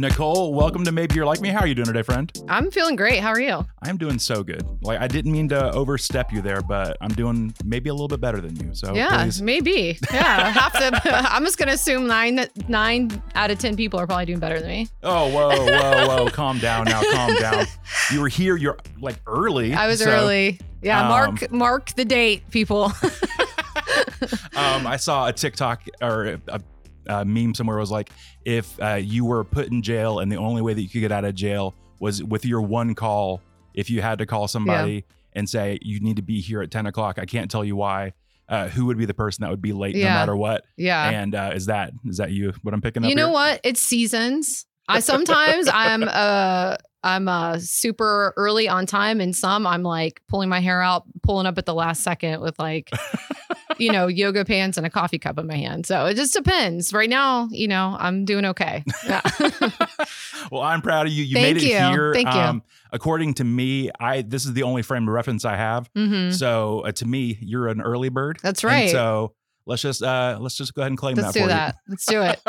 Nicole, welcome to Maybe You're Like Me. How are you doing today, friend? I'm feeling great. How are you? I'm doing so good. Like I didn't mean to overstep you there, but I'm doing maybe a little bit better than you. So yeah, please. maybe. Yeah, have to. I'm just gonna assume nine nine out of ten people are probably doing better than me. Oh, whoa, whoa, whoa! calm down now. Calm down. You were here. You're like early. I was so, early. Yeah, um, mark mark the date, people. Um, I saw a TikTok or a, a meme somewhere was like, if uh, you were put in jail and the only way that you could get out of jail was with your one call, if you had to call somebody and say you need to be here at 10 o'clock, I can't tell you why. Uh, who would be the person that would be late no matter what? yeah. And uh, is that is that you? What I'm picking up? You know here? what? It's seasons. I sometimes I'm uh I'm uh super early on time and some I'm like pulling my hair out, pulling up at the last second with like you know, yoga pants and a coffee cup in my hand. So it just depends. Right now, you know, I'm doing okay. Yeah. well, I'm proud of you. You Thank made it you. here. Thank you. Um, according to me, I this is the only frame of reference I have. hmm So uh, to me, you're an early bird. That's And right. so let's just uh let's just go ahead and claim Let's that do for that. Let's do it.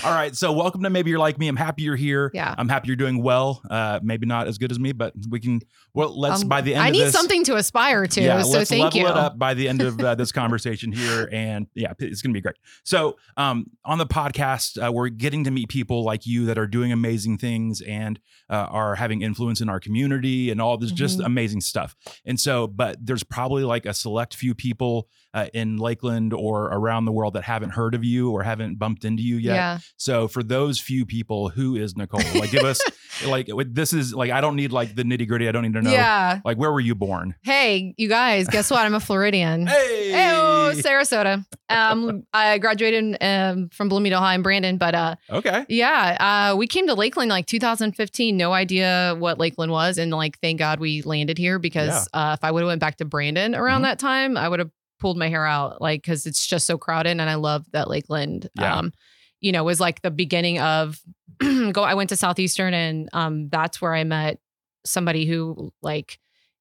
All right. So welcome to maybe you're like me. I'm happy you're here. Yeah. I'm happy you're doing well. Uh maybe not as good as me, but we can well let's Um, by the end I of need this something to aspire to. yeah, so let's thank level you. it up by the end of uh, this conversation here, and yeah, it's gonna be great. So, um, on the podcast, uh, we're getting to meet people like you that are doing amazing things and uh, are having influence in our community and all this just Mhm. amazing stuff. And so, but there's probably like a select few people uh, in Lakeland or around the world that haven't heard of you or haven't bumped into you yet. Yeah. So, for those few people, who is Nicole? Like, give us like this is like I don't need like the nitty gritty. I don't need to know. Yeah. Like, where were you born? Hey, you guys, guess what? I'm a Floridian. Hey, Hey, Sarasota. Um, I graduated um, from Bloomingdale High in Brandon, but uh, Okay. yeah, uh, we came to Lakeland like 2015. No idea what Lakeland was, and like thank God we landed here because uh, if I would have went back to Brandon around Mhm. that time, I would have pulled my hair out like because it's just so crowded, and I love that Lakeland. Yeah. Um, you know, was like the beginning of go. I went to Southeastern, and um, that's where I met somebody who like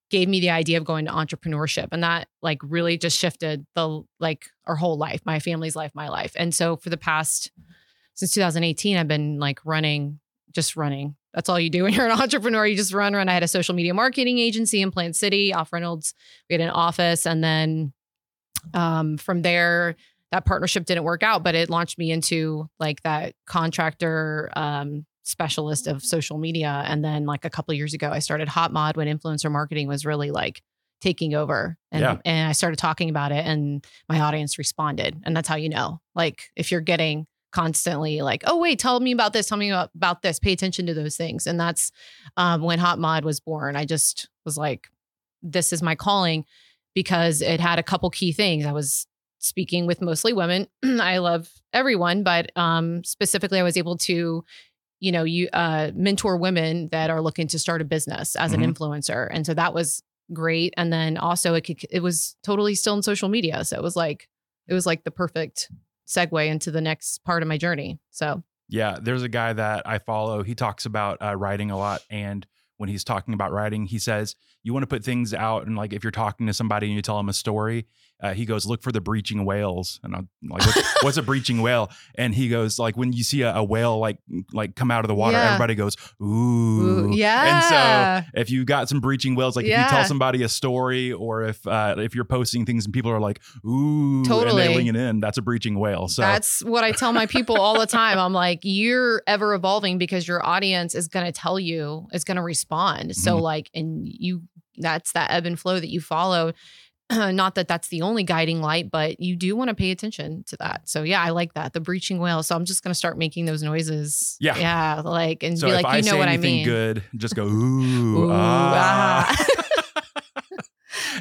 gave me the idea of going to entrepreneurship and that like really just shifted the like our whole life my family's life my life and so for the past since 2018 i've been like running just running that's all you do when you're an entrepreneur you just run run i had a social media marketing agency in plant city off reynolds we had an office and then um, from there that partnership didn't work out but it launched me into like that contractor um, specialist of social media. And then like a couple of years ago i started hot mod when influencer marketing was really like taking over. And, Yeah. and i started talking about it and my audience responded. And that's how you know like if you're getting constantly like oh wait tell me about this tell me about, about this. Pay attention to those things. And that's um, when hot mod was born. I just was like this is my calling because it had a couple key things. I was speaking with mostly women. I love everyone but um, specifically i was able to you know you uh, mentor women that are looking to start a business as Mhm. an influencer. And so that was great. And then also it could, it was totally still in social media. So it was like it was like the perfect segue into the next part of my journey. So Yeah, there's a guy that I follow. He talks about uh, writing a lot, and when he's talking about writing, he says you want to put things out, and like if you're talking to somebody and you tell them a story, uh, he goes look for the breaching whales, and I'm like, what's, what's a breaching whale? And he goes like when you see a, a whale like like come out of the water, Yeah. everybody goes ooh, Ooh, yeah. And so if you got some breaching whales, like if you tell somebody a story, or if uh, if you're posting things and people are like ooh, and Totally. they lean in, that's a breaching whale. So That's what I tell my people all the time. I'm like, you're ever evolving because your audience is going to tell you, is going to respond. So, Mhm. like, and you, that's that ebb and flow that you follow. Not that that's the only guiding light, but you do want to pay attention to that. So, yeah, I like that. The breaching whale. So, I'm just going to start making those noises. Yeah. Yeah. Like, and So be like, I you know what I mean. good, just go ooh, Ooh, ah. ah.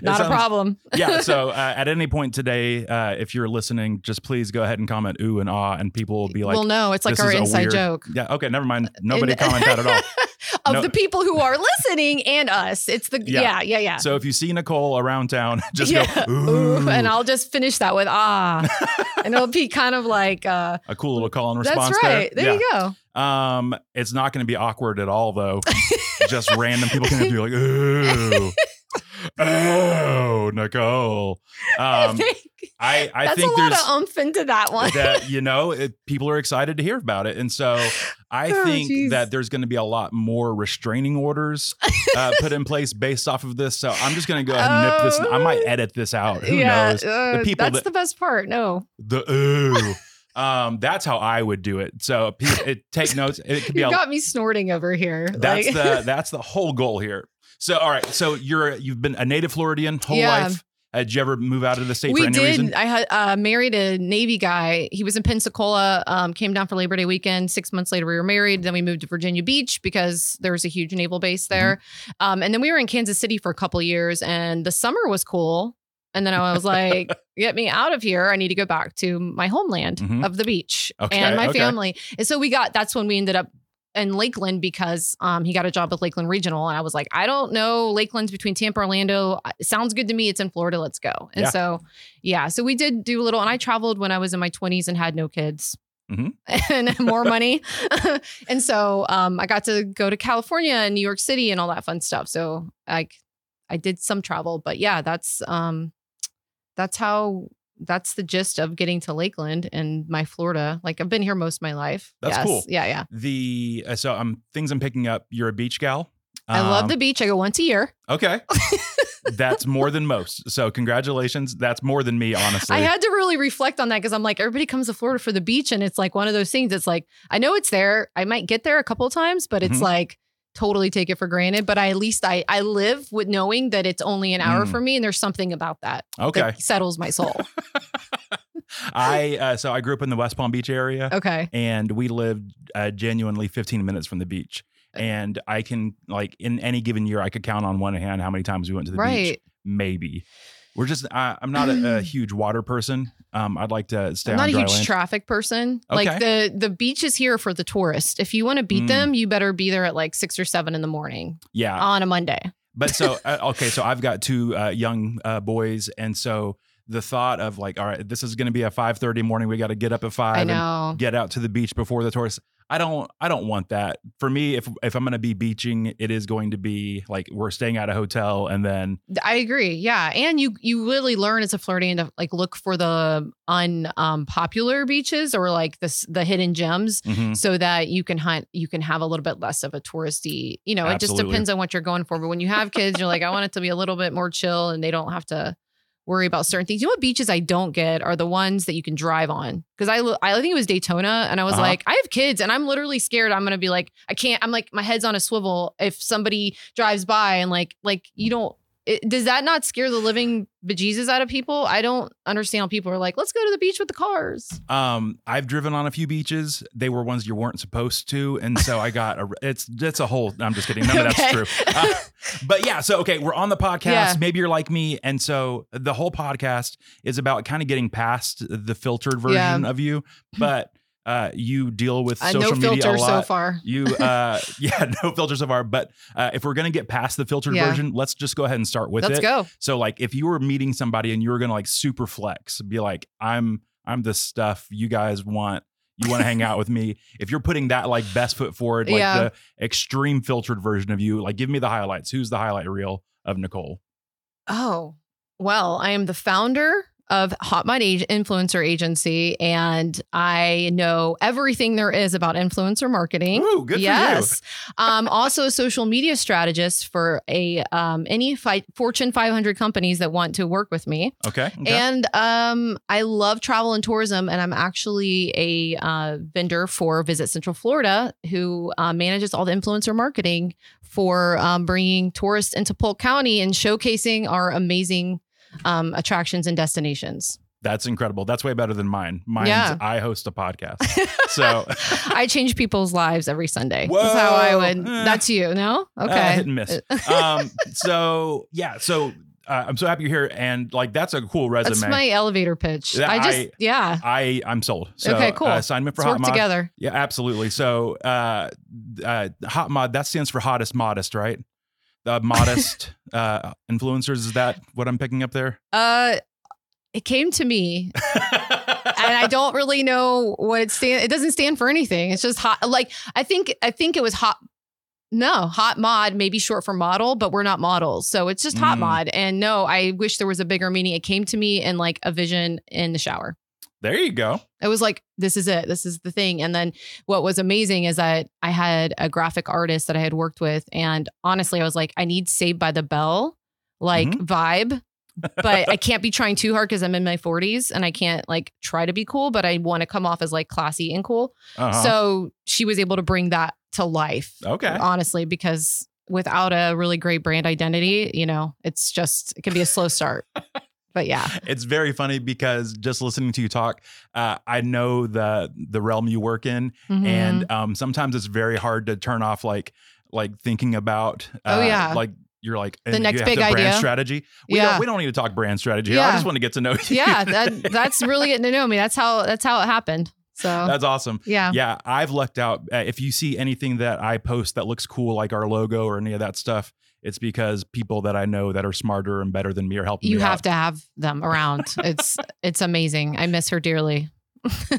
Not a problem. yeah. So uh, at any point today, uh, if you're listening, just please go ahead and comment ooh and ah, and people will be like, well, no, it's like our inside weird- joke. yeah, okay, never mind. Nobody And- comment that at all. of No. the people who are listening and us. It's the, Yeah. yeah, yeah, yeah. So if you see Nicole around town, just yeah. go ooh, and I'll just finish that with ah, and it'll be kind of like uh, a cool little call and response. that's right. There, Yeah. you go. Um, it's not going to be awkward at all, though. just random people can be like, ooh. Oh, Nicole. I Um, think I I that's think a lot there's of umph into that one. that you know it, people are excited to hear about it, and so I Oh, think geez. that there's going to be a lot more restraining orders uh, put in place based off of this. So I'm just going to go ahead and nip this. I might edit this out. Who yeah, knows? uh, people that's that- the best part. No, The ooh. Um, that's how I would do it. So it, take notes. It could be you a got me snorting over here. That's Like- the that's the whole goal here. So all right, so you're you've been a native Floridian whole Yeah. life. Uh, did you ever move out of the state we for any did. reason? I had uh, married a Navy guy. He was in Pensacola. Um, came down for Labor Day weekend. Six months later, we were married. Then we moved to Virginia Beach because there was a huge naval base there. Mm-hmm. Um, and then we were in Kansas City for a couple years, and the summer was cool. And then I was like, "Get me out of here! I need to go back to my homeland Mhm. of the beach Okay, and my okay. family." And so we got. That's when we ended up in Lakeland because um, he got a job with Lakeland Regional, and I was like, "I don't know Lakeland's between Tampa, Orlando. It sounds good to me. It's in Florida. Let's go." And Yeah. so yeah, so we did do a little, and I traveled when I was in my 20s and had no kids. Mhm. and more money. and so um, I got to go to California and New York City and all that fun stuff. So I I did some travel, but yeah, that's um that's how that's the gist of getting to Lakeland and my Florida. Like I've been here most of my life. That's Yes. cool. Yeah, yeah. the uh, so um things I'm picking up. You're a beach gal. I love Um, the beach. I go once a year. Okay, that's more than most. So congratulations. That's more than me, honestly. I had to really reflect on that because I'm like, everybody comes to Florida for the beach, and it's like one of those things. It's like I know it's there. I might get there a couple of times, but it's Mhm. like totally take it for granted. But I at least I I live with knowing that it's only an hour Mm. for me, and there's something about that okay. that settles my soul. I uh, so I grew up in the West Palm Beach area. okay, and we lived uh, genuinely 15 minutes from the beach. And I can like in any given year, I could count on one hand how many times we went to the beach. Maybe we're just. I, I'm not a, a huge water person. Um, I'd like to stay I'm not a huge land. traffic person. Okay. Like the the beach is here for the tourist. If you want to beat Mm. them, you better be there at like six or seven in the morning yeah, on a Monday. but so uh, okay, so I've got two uh, young uh, boys, and so the thought of like, all right, this is going to be a 5:30 morning. We got to get up at five. I and know. get out to the beach before the tourists. I don't I don't want that. For me, if if I'm gonna be beaching, it is going to be like we're staying at a hotel and then I agree. Yeah, and you you really learn as a Floridian to like look for the unpopular beaches or like the s- the hidden gems, Mhm. so that you can hunt. You can have a little bit less of a touristy. You know, it just depends on what you're going for. But when you have kids, you're like, I want it to be a little bit more chill, and they don't have to worry about certain things. You know what beaches I don't get are the ones that you can drive on because I I think it was Daytona and I was Uh-huh. like I have kids and I'm literally scared I'm gonna be like I can't I'm like my head's on a swivel if somebody drives by and like like you don't it, does that not scare the living bejesus out of people? I don't understand how people are like let's go to the beach with the cars. Um, I've driven on a few beaches. They were ones you weren't supposed to, and so I got a. It's it's a whole. I'm just kidding. None of that's true. Uh, but yeah, so okay, we're on the podcast. Yeah. Maybe you're like me, and so the whole podcast is about kind of getting past the filtered version of you. But uh, you deal with Uh, social no media filter a so lot. far. You, uh, yeah, no filter so far. But uh, if we're gonna get past the filtered Yeah. version, let's just go ahead and start with it. Let's go. So like if you were meeting somebody and you were gonna like super flex, be like, I'm I'm the stuff you guys want. You want to hang out with me. If you're putting that like best foot forward, like Yeah. the extreme filtered version of you, like give me the highlights. Who's the highlight reel of Nicole? Oh, well, I am the founder of Hot Age Influencer Agency, and I know everything there is about influencer marketing. Ooh, good yes. um, also a social media strategist for a um, any fi- Fortune 500 companies that want to work with me. Okay. okay. And um, I love travel and tourism, and I'm actually a uh, vendor for Visit Central Florida, who uh, manages all the influencer marketing for um, bringing tourists into Polk County and showcasing our amazing um, attractions and destinations. That's incredible. That's way better than mine. Mine's Yeah. I host a podcast. So I change people's lives every Sunday. That's how I Whoa. would. Eh. That's you, no? uh, Okay. hit and miss. um, so yeah, so uh, I'm so happy you're here, and like that's a cool resume. That's my elevator pitch. I just, I- yeah. I I'm sold. So, Okay, cool. Uh, assignment for Let's Hot work Mod. together. Yeah, absolutely. So, uh, uh, hot mod that stands for hottest modest, right? The modest uh, influencers is that what I'm picking up there? Uh, it came to me and I don't really know what it stand. It doesn't stand for anything. It's just hot. Like I think I think it was hot. No, hot mod, maybe short for model, but we're not models. So it's just hot Mm. mod. And no, I wish there was a bigger meaning. It came to me in like a vision in the shower. There you go. It was like, this is it. This is the thing. And then what was amazing is that I had a graphic artist that I had worked with. And honestly, I was like, I need Saved by the Bell like Mhm. vibe. but I can't be trying too hard because I'm in my 40s and I can't like try to be cool, but I want to come off as like classy and cool. Uh-huh. So she was able to bring that to life. Okay. Honestly, because without a really great brand identity, you know, it's just, it can be a slow start. but yeah. it's very funny because just listening to you talk, uh, I know the the realm you work in, Mhm. and um, sometimes it's very hard to turn off like like thinking about. Uh, Oh, yeah. like you're like The next you have big brand idea. strategy. We Yeah. don't, we don't need to talk brand strategy. I just want to get to know you. yeah, that, that's really getting to know me. That's how, that's how it happened. So that's awesome. yeah. Yeah, I've lucked out. Uh, if you see anything that I post that looks cool, like our logo or any of that stuff, it's because people that I know that are smarter and better than me are helping You have out. to have them around. It's, it's amazing. I miss her dearly.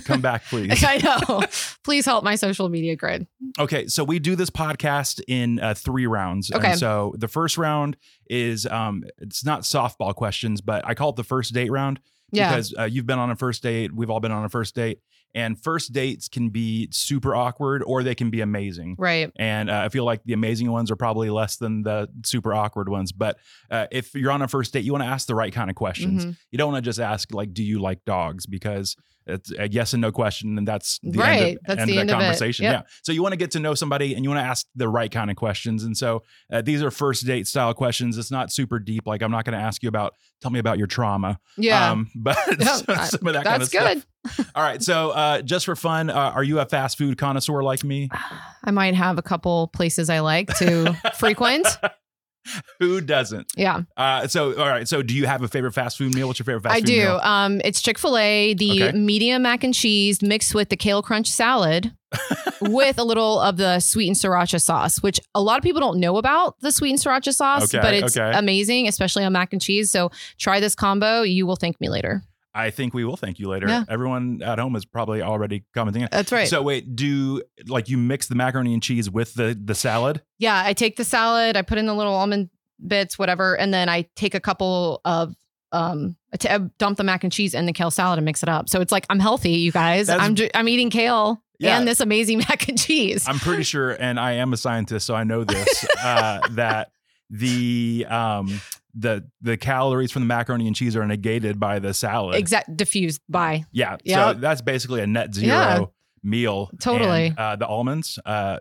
Come back, please. I know. Please help my social media grid. Okay, so we do this podcast in uh, three rounds. Okay. And so the first round is um, it's not softball questions, but I call it the first date round Yeah. because uh, you've been on a first date. We've all been on a first date, and first dates can be super awkward or they can be amazing. right. And uh, I feel like the amazing ones are probably less than the super awkward ones. But uh, if you're on a first date, you want to ask the right kind of questions. Mhm. You don't want to just ask like, "Do you like dogs?" Because it's a yes and no question, and that's the Right. end of, That's end the of end that of it. conversation. Yep. Yeah. So you want to get to know somebody, and you want to ask the right kind of questions. And so uh, these are first date style questions. It's not super deep. Like I'm not going to ask you about tell me about your trauma. Yeah. Um, but Yeah, some of that kind of that's good. stuff. All right. So uh, just for fun, uh, are you a fast food connoisseur like me? I might have a couple places I like to frequent. Who doesn't? Yeah, Uh, so, all right. So, do you have a favorite fast food meal? What's your favorite fast food? I food do. meal? Um, it's Chick Fil A, the Okay. medium mac and cheese mixed with the kale crunch salad, with a little of the sweet and sriracha sauce, which a lot of people don't know about the sweet and sriracha sauce, Okay, but it's okay. amazing, especially on mac and cheese. So try this combo. You will thank me later. I think we will thank you later. Yeah. Everyone at home is probably already commenting. That's right. So, wait, do like you mix the macaroni and cheese with the the salad? Yeah, I take the salad, I put in the little almond bits, whatever, and then I take a couple of um I t- I dump the mac and cheese in the kale salad and mix it up. So it's like I'm healthy, you guys. That's- I'm ju- I'm eating kale Yeah. and this amazing mac and cheese. I'm pretty sure, and I am a scientist, so I know this uh, that the um the the calories from the macaroni and cheese are negated by the salad. Exact diffused by. Yeah. So that's basically a net zero Yeah. meal. Totally. And, uh, the almonds, uh,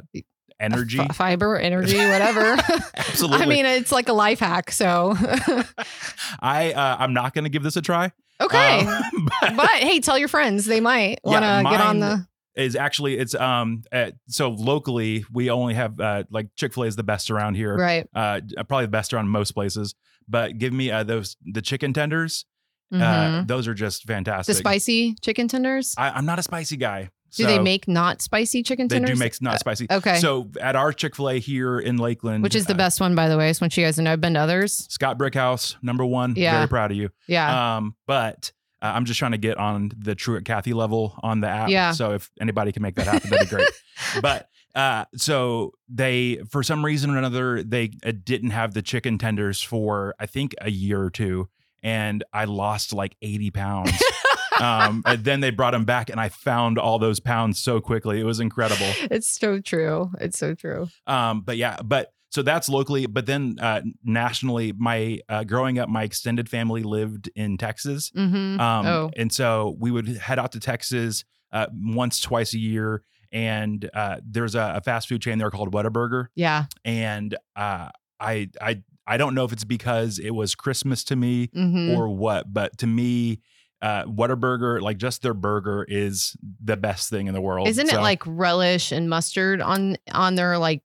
energy. F- fiber, energy, whatever. Absolutely. I mean, it's like a life hack. So, I uh, I'm not going to give this a try. okay. Um, but but hey, tell your friends. They might want to get on the. is actually it's um uh, so locally we only have uh, like Chick Fil A is the best around here. Right. Uh, probably the best around most places. But give me uh, those the chicken tenders. Uh, Mhm. those are just fantastic. the spicy chicken tenders. I, I'm not a spicy guy. Do they make not spicy chicken tenders? They do make not spicy. okay. So at our Chick Fil A here in Lakeland, Which is the uh, best one, by the way. So once you guys to know, I've been to others. Scott Brickhouse, number one. Yeah. Very proud of you. Yeah. Um, but uh, I'm just trying to get on the Truett Cathy level on the app. Yeah. So if anybody can make that happen, that'd be great. but uh, so they, for some reason or another, they uh, didn't have the chicken tenders for I think a year or two, and I lost like 80 pounds. um, and then they brought them back, and I found all those pounds so quickly. It was incredible. it's so true. It's so true. Um, but yeah, but so that's locally, but then uh, nationally, my uh, growing up, my extended family lived in Texas. Mm-hmm. Um, Oh. And so we would head out to Texas uh, once, twice a year. And uh, there's a, a fast food chain there called Whataburger. yeah. And uh, I, I, I don't know if it's because it was Christmas to me Mm-hmm. or what, but to me, uh, Whataburger, like just their burger is the best thing in the world. Isn't So- it like relish and mustard on on their like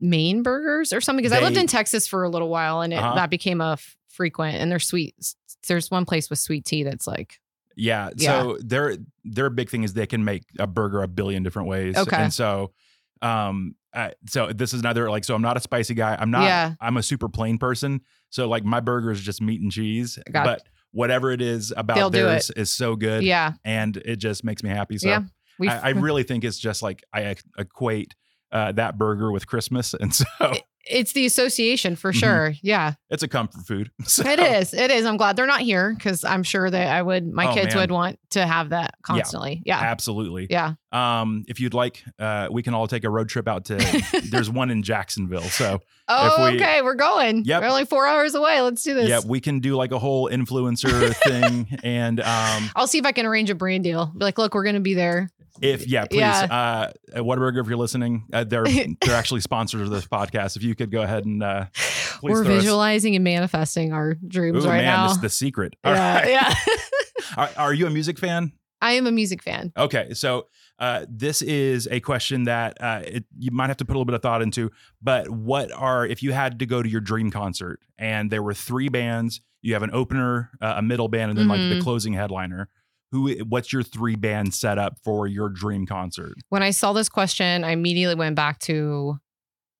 main burgers or something? Because I lived in Texas for a little while and it, Uh-huh. that became a f- frequent. And they're sweet. There's one place with sweet tea that's like Yeah. Yeah. So their their big thing is they can make a burger a billion different ways. Okay. And so um uh, so this is another like so I'm not a spicy guy. I'm not Yeah. I'm a super plain person. So like my burger is just meat and cheese. Got- but whatever it is about They'll theirs is so good. yeah. And it just makes me happy. So Yeah. I, I really think it's just like I equate uh, that burger with Christmas, and so It's the association for Mhm. sure. Yeah, it's a comfort food. So, it is. It is. I'm glad they're not here because I'm sure that I would, my Oh, kids man. would want to have that constantly. Yeah. Absolutely. Yeah. Um, if you'd like, uh, we can all take a road trip out to. there's one in Jacksonville, so Oh, we- okay. We're going. Yep. We're only four hours away. Let's do this. yeah, we can do like a whole influencer thing, and um, I'll see if I can arrange a brand deal. Be like, look, we're going to be there. If yeah, please. Yeah. Uh, at Whataburger, if you're listening, uh, they're they're actually sponsors of this podcast. If you could go ahead and uh, Please we're throw us- visualizing and manifesting our dreams ooh right man, now. this is the secret. All yeah, right. yeah. Are, are you a music fan? I am a music fan. Okay, so uh, this is a question that uh, it, you might have to put a little bit of thought into. But what are if you had to go to your dream concert and there were three bands, you have an opener, uh, a middle band, and then like the Mhm. closing headliner. Who? What's your three band setup for your dream concert? When I saw this question, I immediately went back to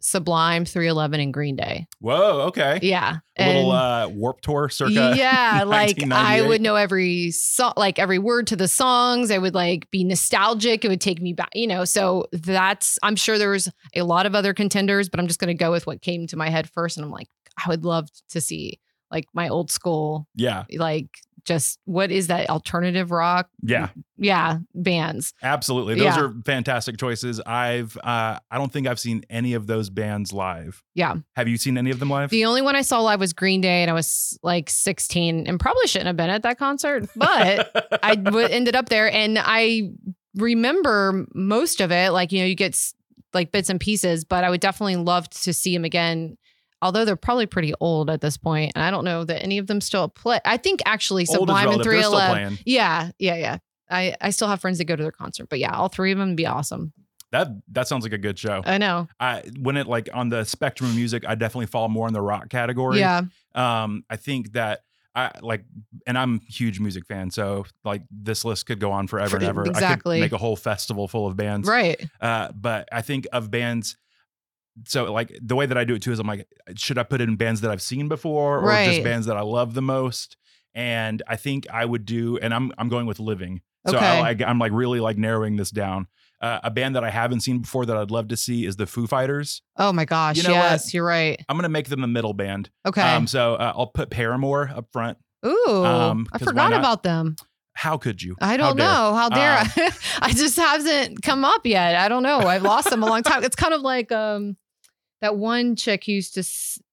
Sublime, 311, and Green Day. Whoa, okay. Yeah. A little uh, Warped Tour circa. yeah, like I would know every song, like every word to the songs. I would like be nostalgic. It would take me back, you know. So that's I'm sure there was a lot of other contenders, but I'm just going to go with what came to my head first. And I'm like, I would love to see like my old school, Yeah, like just what is that alternative rock? yeah, Yeah, bands. absolutely. Those Yeah. are fantastic choices. I've uh, I don't think I've seen any of those bands live. Yeah. Have you seen any of them live? The only one I saw live was Green Day, and I was like 16, and probably shouldn't have been at that concert, but I w- ended up there and I remember most of it. Like, you know, you get like bits and pieces, but I would definitely love to see him again. Although they're probably pretty old at this point, and I don't know that any of them still play. I think actually Sublime and still 311. Yeah, yeah, yeah. I, I still have friends that go to their concert, but yeah, all three of them would be awesome. That that sounds like a good show. I know. I when it like on the spectrum of music, I definitely fall more in the rock category. Yeah. Um, I think that I like, and I'm a huge music fan, so like this list could go on forever and ever. I exactly. could make a whole festival full of bands. Right. Uh, but I think of bands. So like the way that I do it too is I'm like, should I put in bands that I've seen before or just bands that I love the most? And I think I would do, and I'm I'm going with Living. So Okay. I, like I'm like really like narrowing this down. Uh, a band that I haven't seen before that I'd love to see is the Foo Fighters. Oh my gosh. You know what? yes, you're right. I'm gonna make them a middle band. Okay. Um, so uh, I'll put Paramore up front. Ooh, um, I forgot about them. How could you? I don't dare. know. How dare Um, I? I just hasn't come up yet. I don't know. I've lost them a long time. It's kind of like um that one chick used to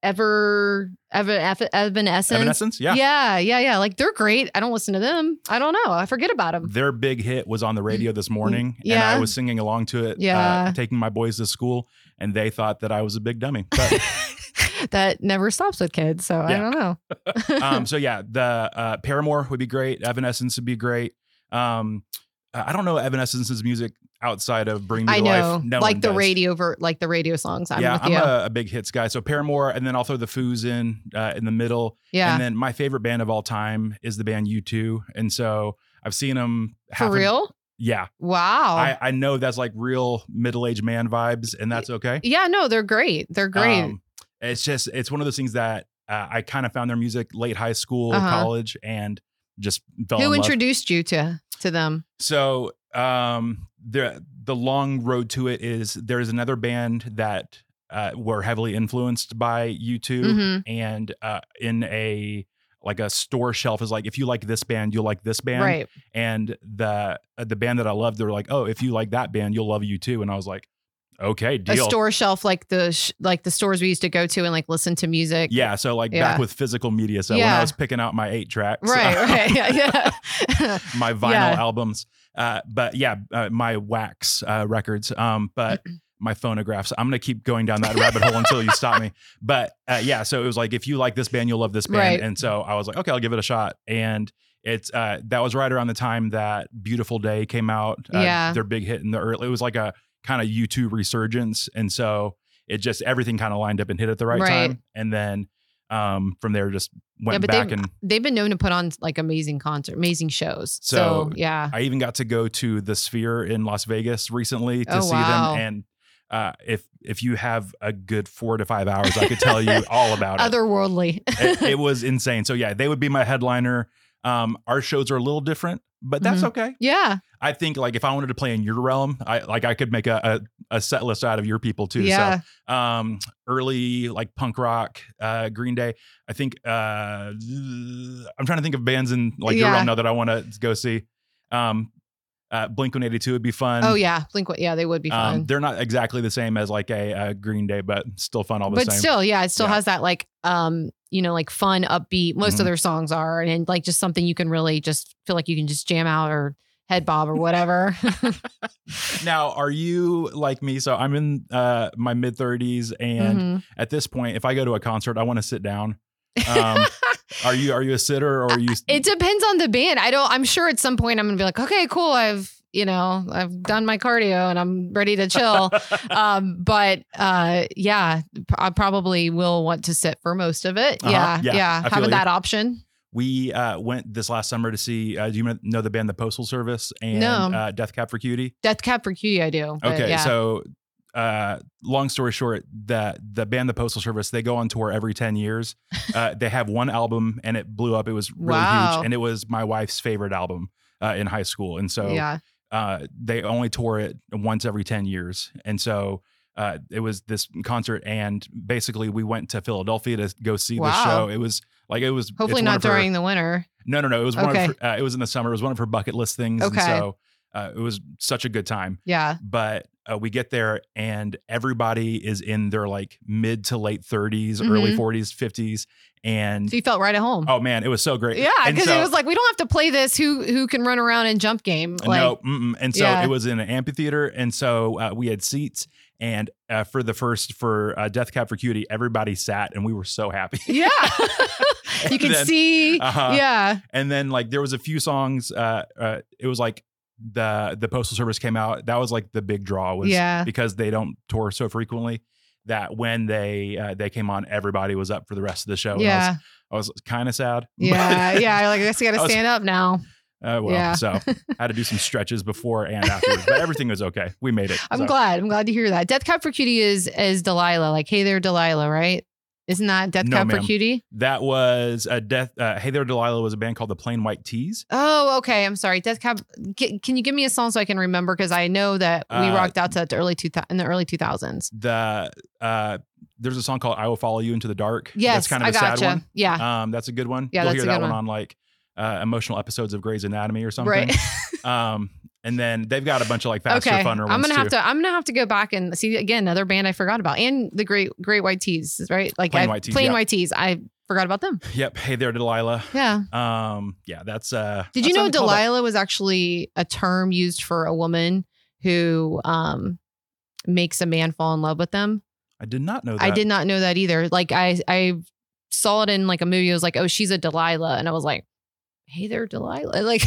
ever ever Evanescence. Evanescence, yeah. yeah, yeah, yeah. Like they're great. I don't listen to them. I don't know. I forget about them. Their big hit was on the radio this morning, and Yeah. I was singing along to it. Yeah. uh, taking my boys to school, and they thought that I was a big dummy. But that never stops with kids. So I don't know. um, so yeah, the uh, Paramore would be great. Evanescence would be great. Um, I don't know Evanescence's music outside of Bring Me I to know, Life. No like the does. radio ver- like the radio songs. I'm yeah, with I'm you. a, a big hits guy. So Paramore, and then I'll throw the Foos in uh, in the middle. yeah, And then my favorite band of all time is the band U2. And so I've seen them for real. yeah. Wow. I, I know that's like real middle aged man vibes, and that's okay. yeah, no, they're great. They're great. Um, it's just, it's one of those things that uh, I kind of found their music late high school, Uh-huh. college, and just fell in Who love. introduced you to to them? So um, the the long road to it is there's another band that uh, were heavily influenced by U2, Mhm. and uh, in a like a store shelf is like if you like this band you'll like this band Right. and the the band that I loved they were like oh if you like that band you'll love U2 and I was like okay deal. A store shelf like the sh- like the stores we used to go to and like listen to music. yeah so like Yeah. back with physical media so when I was picking out my eight tracks Right, uh, right. Yeah, yeah. my vinyl Yeah. albums uh but yeah uh, my wax uh records um but my phonographs i'm gonna keep going down that rabbit hole until you stop me but uh, yeah so it was like if you like this band you'll love this band Right. and so i was like okay i'll give it a shot and it's uh that was right around the time that beautiful day came out uh, Yeah. their big hit in the early it was like a kind of U2 resurgence and so it just everything kind of lined up and hit at the right, Right. time and then um from there just went but back they've- and They've been known to put on like amazing concert, amazing shows. So, So, yeah. I even got to go to the Sphere in Las Vegas recently to Oh, see wow. them. And uh, if if you have a good four to five hours, I could tell you all about it. Otherworldly. it. It was insane. So yeah, they would be my headliner. Um, our shows are a little different, but that's Mhm. okay. yeah. I think like if I wanted to play in your realm, I like I could make a a set list out of your people too. Yeah. So um early like punk rock, uh Green Day. I think uh I'm trying to think of bands in like your realm now that I want to go see. Um uh Blink 182 would be fun. oh yeah, Blink. Yeah, they would be fun. Um, they're not exactly the same as like a, uh Green Day, but still fun all the but same. still, yeah, it still Yeah. has that like um, you know, like fun, upbeat. Most Mhm. of their songs are, and, and like just something you can really just feel like you can just jam out or head bob or whatever. now, are you like me? So I'm in uh, my mid 30s, and Mhm. at this point, if I go to a concert, I want to sit down. Um, are you are you a sitter or are you? it depends on the band. I don't. I'm sure at some point I'm gonna be like, okay, cool. I've you know I've done my cardio and I'm ready to chill. um, but uh, yeah, I probably will want to sit for most of it. Uh-huh. Yeah, Yeah, yeah, having you. that option. we uh, went this last summer to see. Uh, do you know the band The Postal Service and No. uh, Death Cab for Cutie? Death Cab for Cutie, I do. Okay, yeah. so uh, long story short, that the band The Postal Service they go on tour every ten years. Uh, they have one album and it blew up. It was really Wow. huge, and it was my wife's favorite album uh, in high school. And so yeah, uh, they only tour it once every 10 years. And so uh, it was this concert, and basically we went to Philadelphia to go see the show. It was like, it was hopefully not of her- during the winter. no, no, no. It was one Okay. of her, uh, it was in the summer. It was one of her bucket list things. And Okay. so uh, it was such a good time. Yeah, But uh, we get there, and everybody is in their like mid to late 30s, early Mhm. 40s, 50s. And so you felt right at home. oh man, it was so great. Yeah, because so- it was like we don't have to play this. Who who can run around and jump game? Like, no, mm-mm. and so Yeah. it was in an amphitheater, and so uh, we had seats. And uh, for the first for uh, Death Cab for Cutie, everybody sat, and we were so happy. Yeah, you can then- see. Uh-huh. Yeah, And then like there was a few songs. Uh, uh, it was like the the Postal Service came out. That was like the big draw was Yeah. because they don't tour so frequently. That when they uh, they came on, everybody was up for the rest of the show. Yeah, I was, was kind of sad. yeah, yeah. Like I guess you got I to was- stand up now. Uh, well, Yeah. so I had to do some stretches before and afterwards, but everything was okay. We made it. I'm So- glad. I'm glad to hear that. Death Cab for Cutie is is Delilah. Like, hey there, Delilah. Right? Isn't that Death No, Cab for ma'am. Cutie? That was a death. Uh, hey there, Delilah was a band called the Plain White T's. Oh, okay. I'm sorry. Death Cab. G- can you give me a song so I can remember? Because I know that we Uh, rocked out to the early two thou- in the early 2000s. The uh, there's a song called "I Will Follow You into the Dark." Yes, that's kind of I a sad one. Yeah, Um, that's a good one. Yeah, You'll hear that one one. on like uh, emotional episodes of Grey's Anatomy or something. right. Um, and then they've got a bunch of like faster, okay. funner ones I'm gonna too. have to. I'm gonna have to go back and see again another band I forgot about, and the Great Great White T's. Right? Like Plain I- White T's, Plain yeah. White T's. I forgot about them. Yep. Hey there, Delilah. Yeah. Um, yeah, that's uh. Did you know something called a- Delilah was actually a term used for a woman who um makes a man fall in love with them? I did not know that. I did not know that either. Like I I saw it in like a movie. It was like, oh, she's a Delilah, and I was like, hey there, Delilah. Like,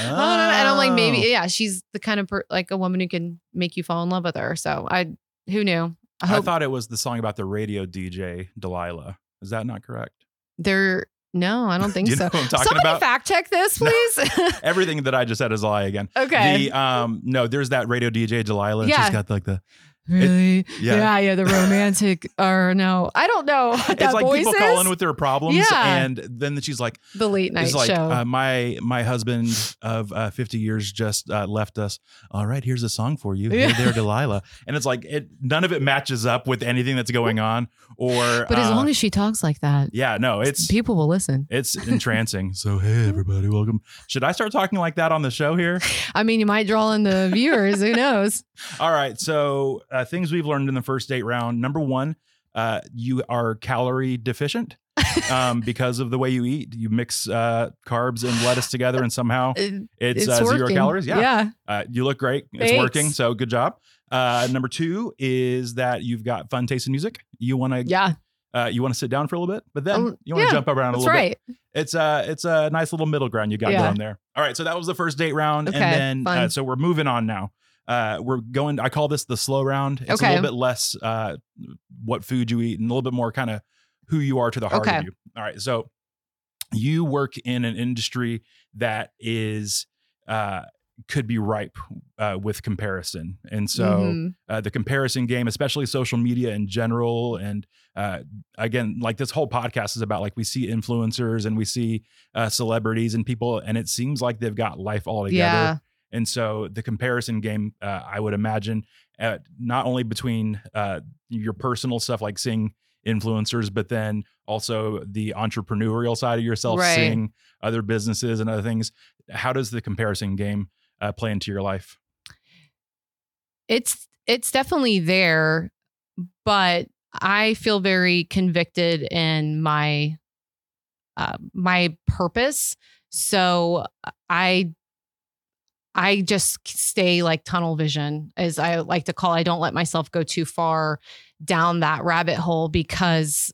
I and I'm like, maybe Oh. yeah, she's the kind of per- like a woman who can make you fall in love with her. So I, who knew? I I thought it was the song about the radio DJ Delilah. Is that not correct? they're. No, I don't think Do you so. know what I'm talking Somebody about? fact check this, No. please. Everything that I just said is a lie again. okay. The um no, there's that radio DJ Delilah. Yeah. She's got like the really? yeah. yeah, yeah, the romantic or no, I don't know. It's like people is. calling with their problems, Yeah. and then she's like, the late night "It's like show. uh, my my husband of uh, 50 years just uh, left us. All right, here's a song for you. Hey there, Delilah." And it's like it none of it matches up with anything that's going on. Or but as uh, long as she talks like that, yeah, no, it's people will listen. it's entrancing. so hey, everybody, welcome. Should I start talking like that on the show here? I mean, you might draw in the viewers. Who knows? All right. So uh, things we've learned in the first date round. Number one, uh, you are calorie deficient um, because of the way you eat. You mix uh, carbs and lettuce together, and somehow it's, it's uh, zero calories. Yeah. yeah. Uh, you look great. It's Thanks. working. So good job. Uh, number two is that you've got fun taste in music. You want to Yeah, uh, you want to sit down for a little bit, but then Um, you want to yeah, jump around a little bit right. it's a it's a nice little middle ground you got Yeah. going there. All right, so that was the first date round, Okay, and then uh, so we're moving on now. Uh, we're going. I call this the slow round. It's a little bit less uh, what food you eat, and a little bit more kind of who you are to the heart Okay. of you. All right, so you work in an industry that is uh, could be ripe uh, with comparison, and so Mhm. uh, the comparison game, especially social media in general. And uh, again, like this whole podcast is about like we see influencers and we see uh, celebrities and people, and it seems like they've got life all together. yeah, And so the comparison game, uh, I would imagine, uh, not only between uh, your personal stuff like seeing influencers, but then also the entrepreneurial side of yourself, Right. seeing other businesses and other things. How does the comparison game uh, play into your life? it's it's definitely there but i feel very convicted in my uh, my purpose so i i just stay like tunnel vision as i like to call i don't let myself go too far down that rabbit hole because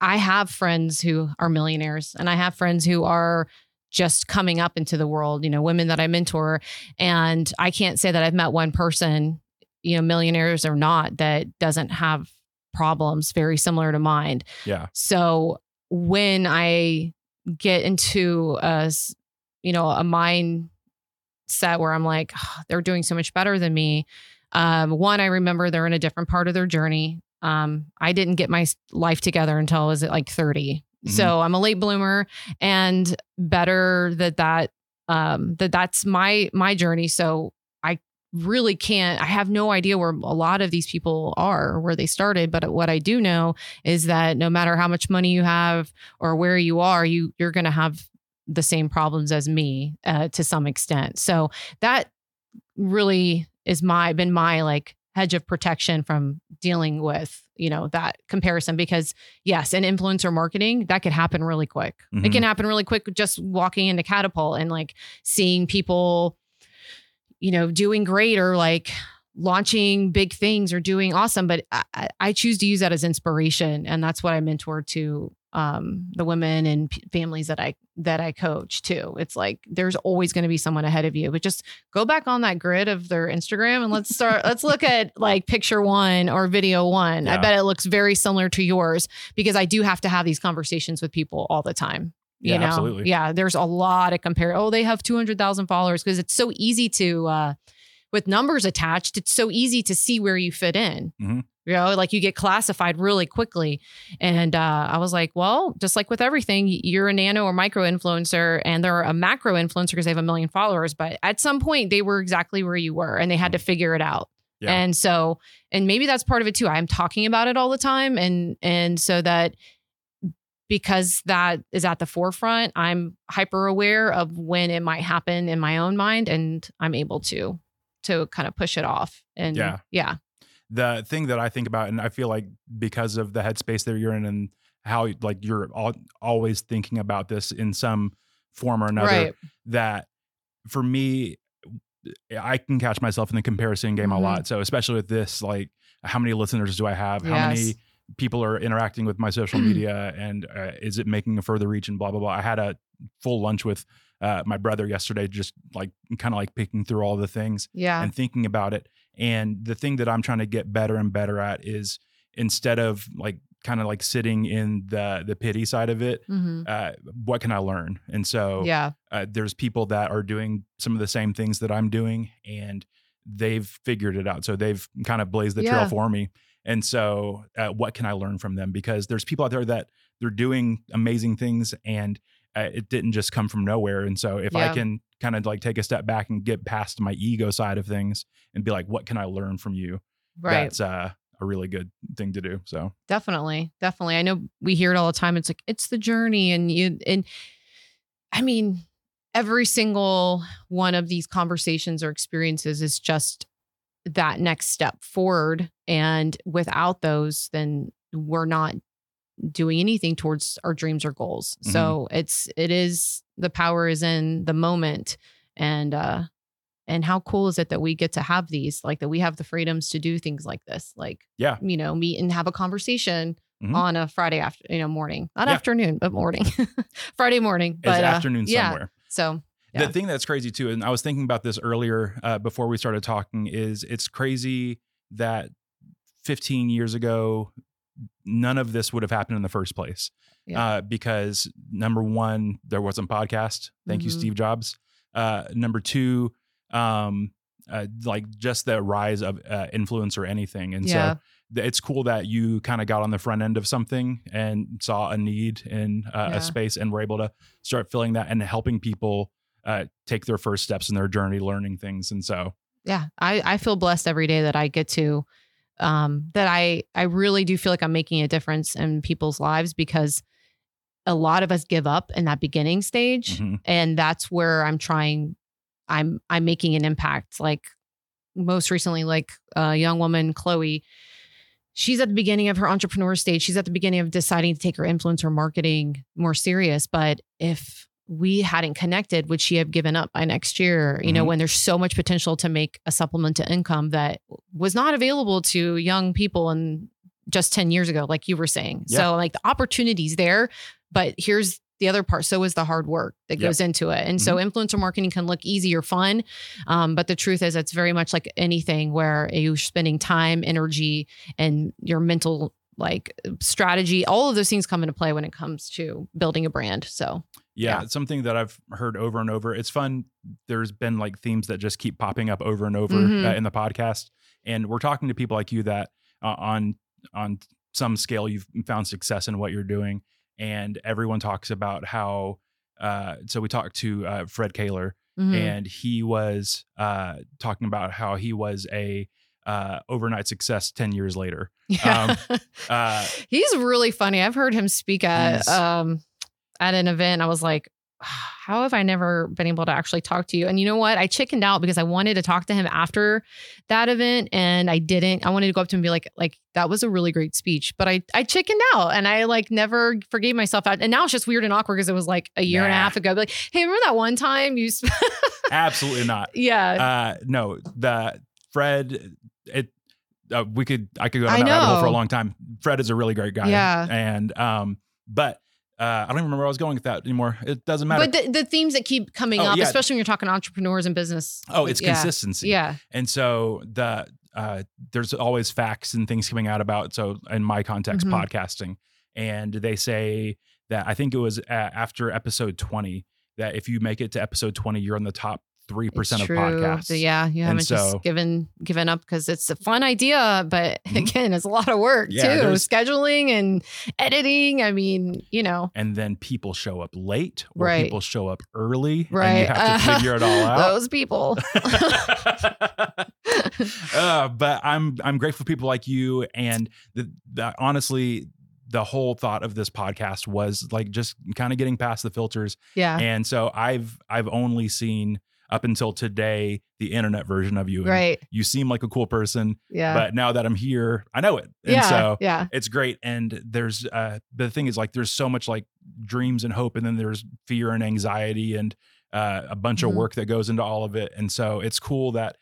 i have friends who are millionaires and i have friends who are just coming up into the world you know women that i mentor and I can't say that I've met one person, you know, millionaires or not, that doesn't have problems very similar to mine. Yeah. So when I get into a, you know, a mindset where I'm like, "Ah, they're doing so much better than me. Um, one, I remember they're in a different part of their journey. Um, I didn't get my life together until I was at like 30. Mhm. So I'm a late bloomer and better that that um that that's my my journey so i really can't i have no idea where a lot of these people are or where they started but what i do know is that no matter how much money you have or where you are you you're going to have the same problems as me uh, to some extent so that really is my been my like hedge of protection from dealing with you know that comparison because yes in influencer marketing that could happen really quick it Mhm. can happen really quick just walking into catapult and like seeing people you know doing great or like launching big things or doing awesome but I, I choose to use that as inspiration and that's what i mentor to um, the women and p- families that i that i coach too. It's like there's always going to be someone ahead of you but just go back on that grid of their instagram and let's start let's look at like picture one or video one. I bet it looks very similar to yours because i do have to have these conversations with people all the time you Yeah, know? absolutely. yeah there's a lot of compare oh they have 200000 followers because it's so easy to uh with numbers attached it's so easy to see where you fit in. Mhm. You know like you get classified really quickly. And uh, i was like well just like with everything you're a nano or micro influencer and they're a macro influencer because they have a million followers but at some point they were exactly where you were and they had to figure it out. Yeah. and so and maybe that's part of it too. I'm talking about it all the time and and so that because that is at the forefront i'm hyper aware of when it might happen in my own mind and i'm able to to kind of push it off and Yeah. yeah the thing that I think about, and I feel like because of the headspace that you're in and how like you're all, always thinking about this in some form or another, right that for me, I can catch myself in the comparison game Mhm. a lot. So especially with this, like how many listeners do I have? How Yes. many people are interacting with my social media and uh, is it making a further reach and blah, blah, blah. I had a full lunch with uh, my brother yesterday, just like kind of like picking through all the things yeah and thinking about it. And the thing that I'm trying to get better and better at is instead of like kind of like sitting in the the pity side of it, hmm uh, what can I learn? And so yeah uh, there's people that are doing some of the same things that I'm doing, and they've figured it out. So they've kind of blazed the trail for me. And so, uh, what can I learn from them? Because there's people out there that they're doing amazing things, and it didn't just come from nowhere. And so, if I can kind of like take a step back and get past my ego side of things and be like, what can I learn from you? right That's uh, a really good thing to do. So, definitely definitely i know we hear it all the time it's like it's the journey and you and i mean every single one of these conversations or experiences is just that next step forward and without those then we're not doing anything towards our dreams or goals Mhm. so it's it is the power is in the moment and uh and how cool is it that we get to have these like that we have the freedoms to do things like this like Yeah. you know meet and have a conversation Mhm. on a friday after you know morning not Yeah. afternoon but morning friday morning it's but uh, afternoon yeah somewhere. so Yeah. The thing that's crazy too, and I was thinking about this earlier uh, before we started talking, is it's crazy that 15 years ago, none of this would have happened in the first place. Yeah. Uh, because number one, there wasn't podcast. Thank you, Mhm. Steve Jobs. Uh, number two, um, uh, like just the rise of uh, influence or anything. And Yeah. so th- it's cool that you kind of got on the front end of something and saw a need in uh, Yeah. a space and were able to start filling that and helping people uh, take their first steps in their journey, learning things. And so, yeah, I, I feel blessed every day that I get to, um, that I, I really do feel like I'm making a difference in people's lives because a lot of us give up in that beginning stage. mhm, And that's where I'm trying, I'm, I'm making an impact. Like most recently, like a young woman, Chloe, she's at the beginning of her entrepreneur stage. She's at the beginning of deciding to take her influencer marketing more serious. But if we hadn't connected, would she have given up by next year? You know, Mhm. when there's so much potential to make a supplement to income that was not available to young people and just 10 years ago, like you were saying. Yeah. So like the opportunities there, but here's the other part. So is the hard work that Yep. goes into it. And so influencer marketing can look easy or fun. Um, but the truth is it's very much like anything where you're spending time, energy, and your mental like strategy, all of those things come into play when it comes to building a brand. So yeah, Yeah. it's something that I've heard over and over. It's fun. There's been like themes that just keep popping up over and over Mhm. uh, in the podcast, and we're talking to people like you that uh, on on some scale you've found success in what you're doing, and everyone talks about how. Uh, so we talked to uh, Fred Kaler, mhm. and he was uh, talking about how he was a uh, overnight success 10 years later. yeah. Uh, he's really funny. I've heard him speak at um at an event. I was like, how have I never been able to actually talk to you? And you know what? I chickened out because I wanted to talk to him after that event and I didn't. I wanted to go up to him and be like, like that was a really great speech, but I I chickened out and I like never forgave myself. And now it's just weird and awkward because it was like a year and a half ago. Like, hey, remember that one time you? sp-" absolutely not. yeah, Uh, no, the Fred, it, uh, we could, I could go I down that rabbit hole for a long time. Fred is a really great guy. Yeah. And, um, but, uh, I don't even remember where I was going with that anymore. It doesn't matter. but the, the themes that keep coming Oh, up, yeah. especially when you're talking entrepreneurs and business. oh, it's yeah. consistency. Yeah. And so the, uh, there's always facts and things coming out about, so in my context, Mhm. podcasting. And they say that I think it was uh, after episode 20 that if you make it to episode 20, you're in the top 3% It's of true. podcasts. Yeah, you haven't so- just given given up because it's a fun idea, but Mhm. again, it's a lot of work Yeah, too. Scheduling and editing. I mean, you know, and then people show up late or Right. people show up early and right? you have to figure it all out Those people. uh, but i'm i'm grateful for people like you and the, the honestly the whole thought of this podcast was like just kind of getting past the filters yeah. and so i've i've only seen up until today the internet version of you and Right. you seem like a cool person Yeah. but now that i'm here i know it and yeah. so yeah. it's great and there's uh the thing is like there's so much like dreams and hope and then there's fear and anxiety and uh, a bunch Mhm. of work that goes into all of it and so it's cool that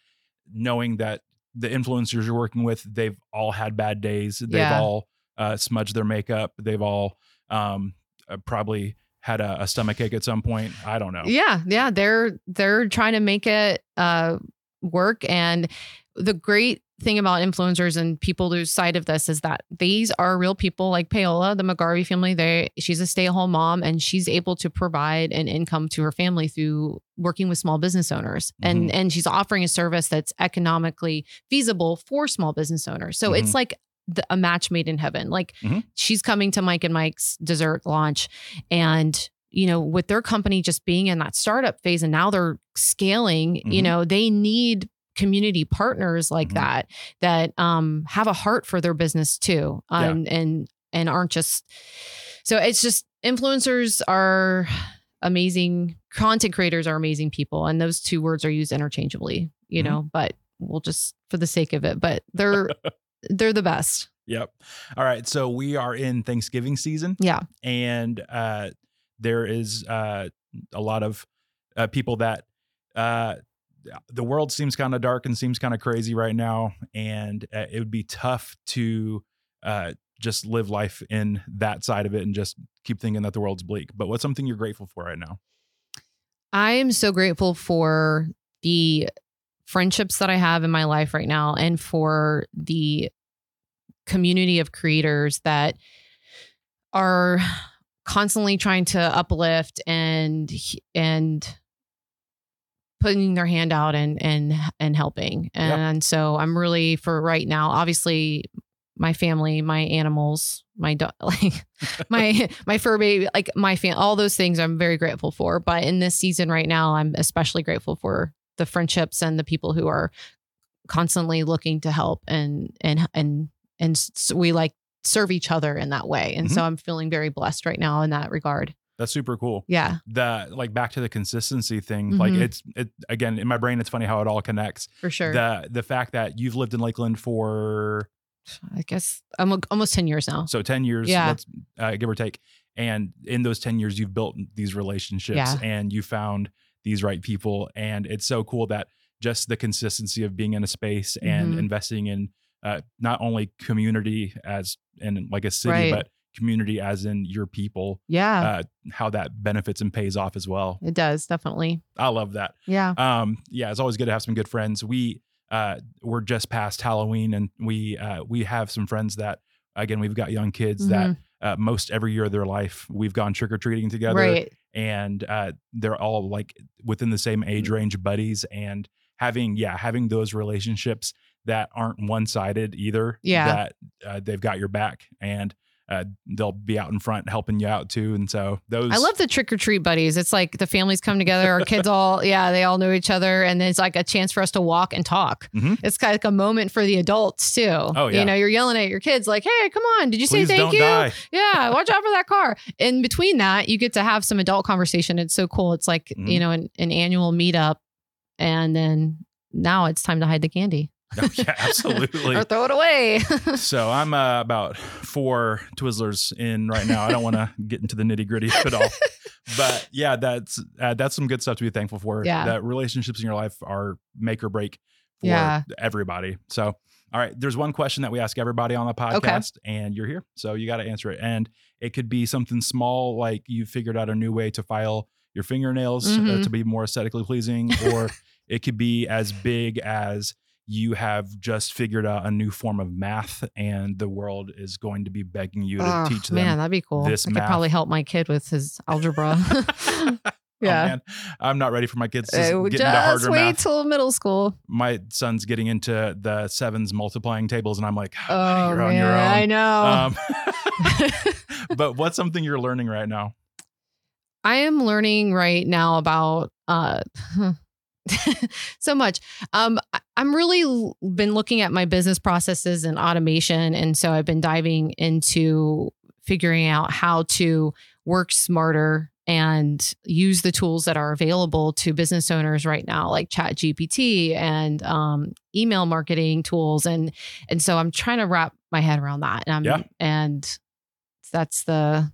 knowing that the influencers you're working with they've all had bad days they've Yeah. all uh, smudged their makeup they've all um uh, probably had a, a stomach ache at some point i don't know Yeah, yeah, they're they're trying to make it uh work and the great thing about influencers and people lose sight of this is that these are real people like Paola, the McGarvey family. They she's a stay-at-home mom and she's able to provide an income to her family through working with small business owners. And and she's offering a service that's economically feasible for small business owners. So it's like the, a match made in heaven. Like Mhm. she's coming to Mike and Mike's dessert launch and you know with their company just being in that startup phase and now they're scaling you Mhm. know they need community partners like Mhm. that that um have a heart for their business too Yeah. um, and and aren't just so it's just influencers are amazing content creators are amazing people and those two words are used interchangeably you Mhm. know but we'll just for the sake of it but they're they're the best. Yep. All right so we are in thanksgiving season. Yeah. And uh, there is uh, a lot of uh, people that uh, the world seems kind of dark and seems kind of crazy right now, and uh, it would be tough to uh, just live life in that side of it and just keep thinking that the world's bleak. But what's something you're grateful for right now? I am so grateful for the friendships that I have in my life right now and for the community of creators that are constantly trying to uplift and and putting their hand out and and and helping. And so I'm really for right now obviously my family, my animals, my dog, like my my fur baby, like my fan, all those things I'm very grateful for. But in this season right now, I'm especially grateful for the friendships and the people who are constantly looking to help and and and and we like serve each other in that way. And so I'm feeling very blessed right now in that regard. That's super cool. Yeah, That like back to the consistency thing. Like Mhm. it's it again in my brain. It's funny how it all connects. for sure. The the fact that you've lived in Lakeland for I guess I'm almost 10 years now. so ten years, Yeah. let's uh, give or take. And in those ten years, you've built these relationships Yeah. and you found these right people. And it's so cool that just the consistency of being in a space and Mhm. investing in uh, not only community as in like a city, Right. but community as in your people, Yeah, uh, how that benefits and pays off as well. it does definitely. I love that. Yeah. Um, yeah, it's always good to have some good friends. We uh, we're just past Halloween, and we uh, we have some friends that again we've got young kids that uh, most every year of their life we've gone trick or treating together, Mm-hmm. Right. And uh, they're all like within the same age range buddies, and having yeah having those relationships that aren't one sided either. Yeah. that uh, they've got your back and. Uh, they'll be out in front helping you out too, and so those. I love the trick or treat buddies. It's like the families come together, our kids all, yeah, they all know each other. And it's like a chance for us to walk and talk. Mhm. It's kind of like a moment for the adults too. Oh, yeah. You know, you're yelling at your kids like, hey, come on. Did you Please say thank you? die. Yeah, watch out for that car. In between that, you get to have some adult conversation. It's so cool. It's like, Mhm. you know, an, an annual meetup. And then now it's time to hide the candy Oh, yeah, absolutely. or throw it away. So I'm uh, about four Twizzlers in right now. I don't want to get into the nitty gritty of it all, but yeah, that's uh, that's some good stuff to be thankful for. Yeah. that relationships in your life are make or break for Yeah. everybody. So, all right, there's one question that we ask everybody on the podcast, and you're here, so you got to answer it. And it could be something small, like you figured out a new way to file your fingernails uh, Mhm. to be more aesthetically pleasing, or it could be as big as you have just figured out a new form of math and the world is going to be begging you to Oh, teach them. man, that'd be cool. this I could math. probably help my kid with his algebra. Oh, yeah. man. I'm not ready for my kids to Uh, get into just harder wait math. till middle school. My son's getting into the sevens multiplying tables, and I'm like, Oh, you're on man, your own. I know. Um, but what's something you're learning right now? I am learning right now about uh so much. Um I'm really l- been looking at my business processes and automation and so I've been diving into figuring out how to work smarter and use the tools that are available to business owners right now like chat gpt and um, email marketing tools and and so i'm trying to wrap my head around that and I'm, Yeah. and that's the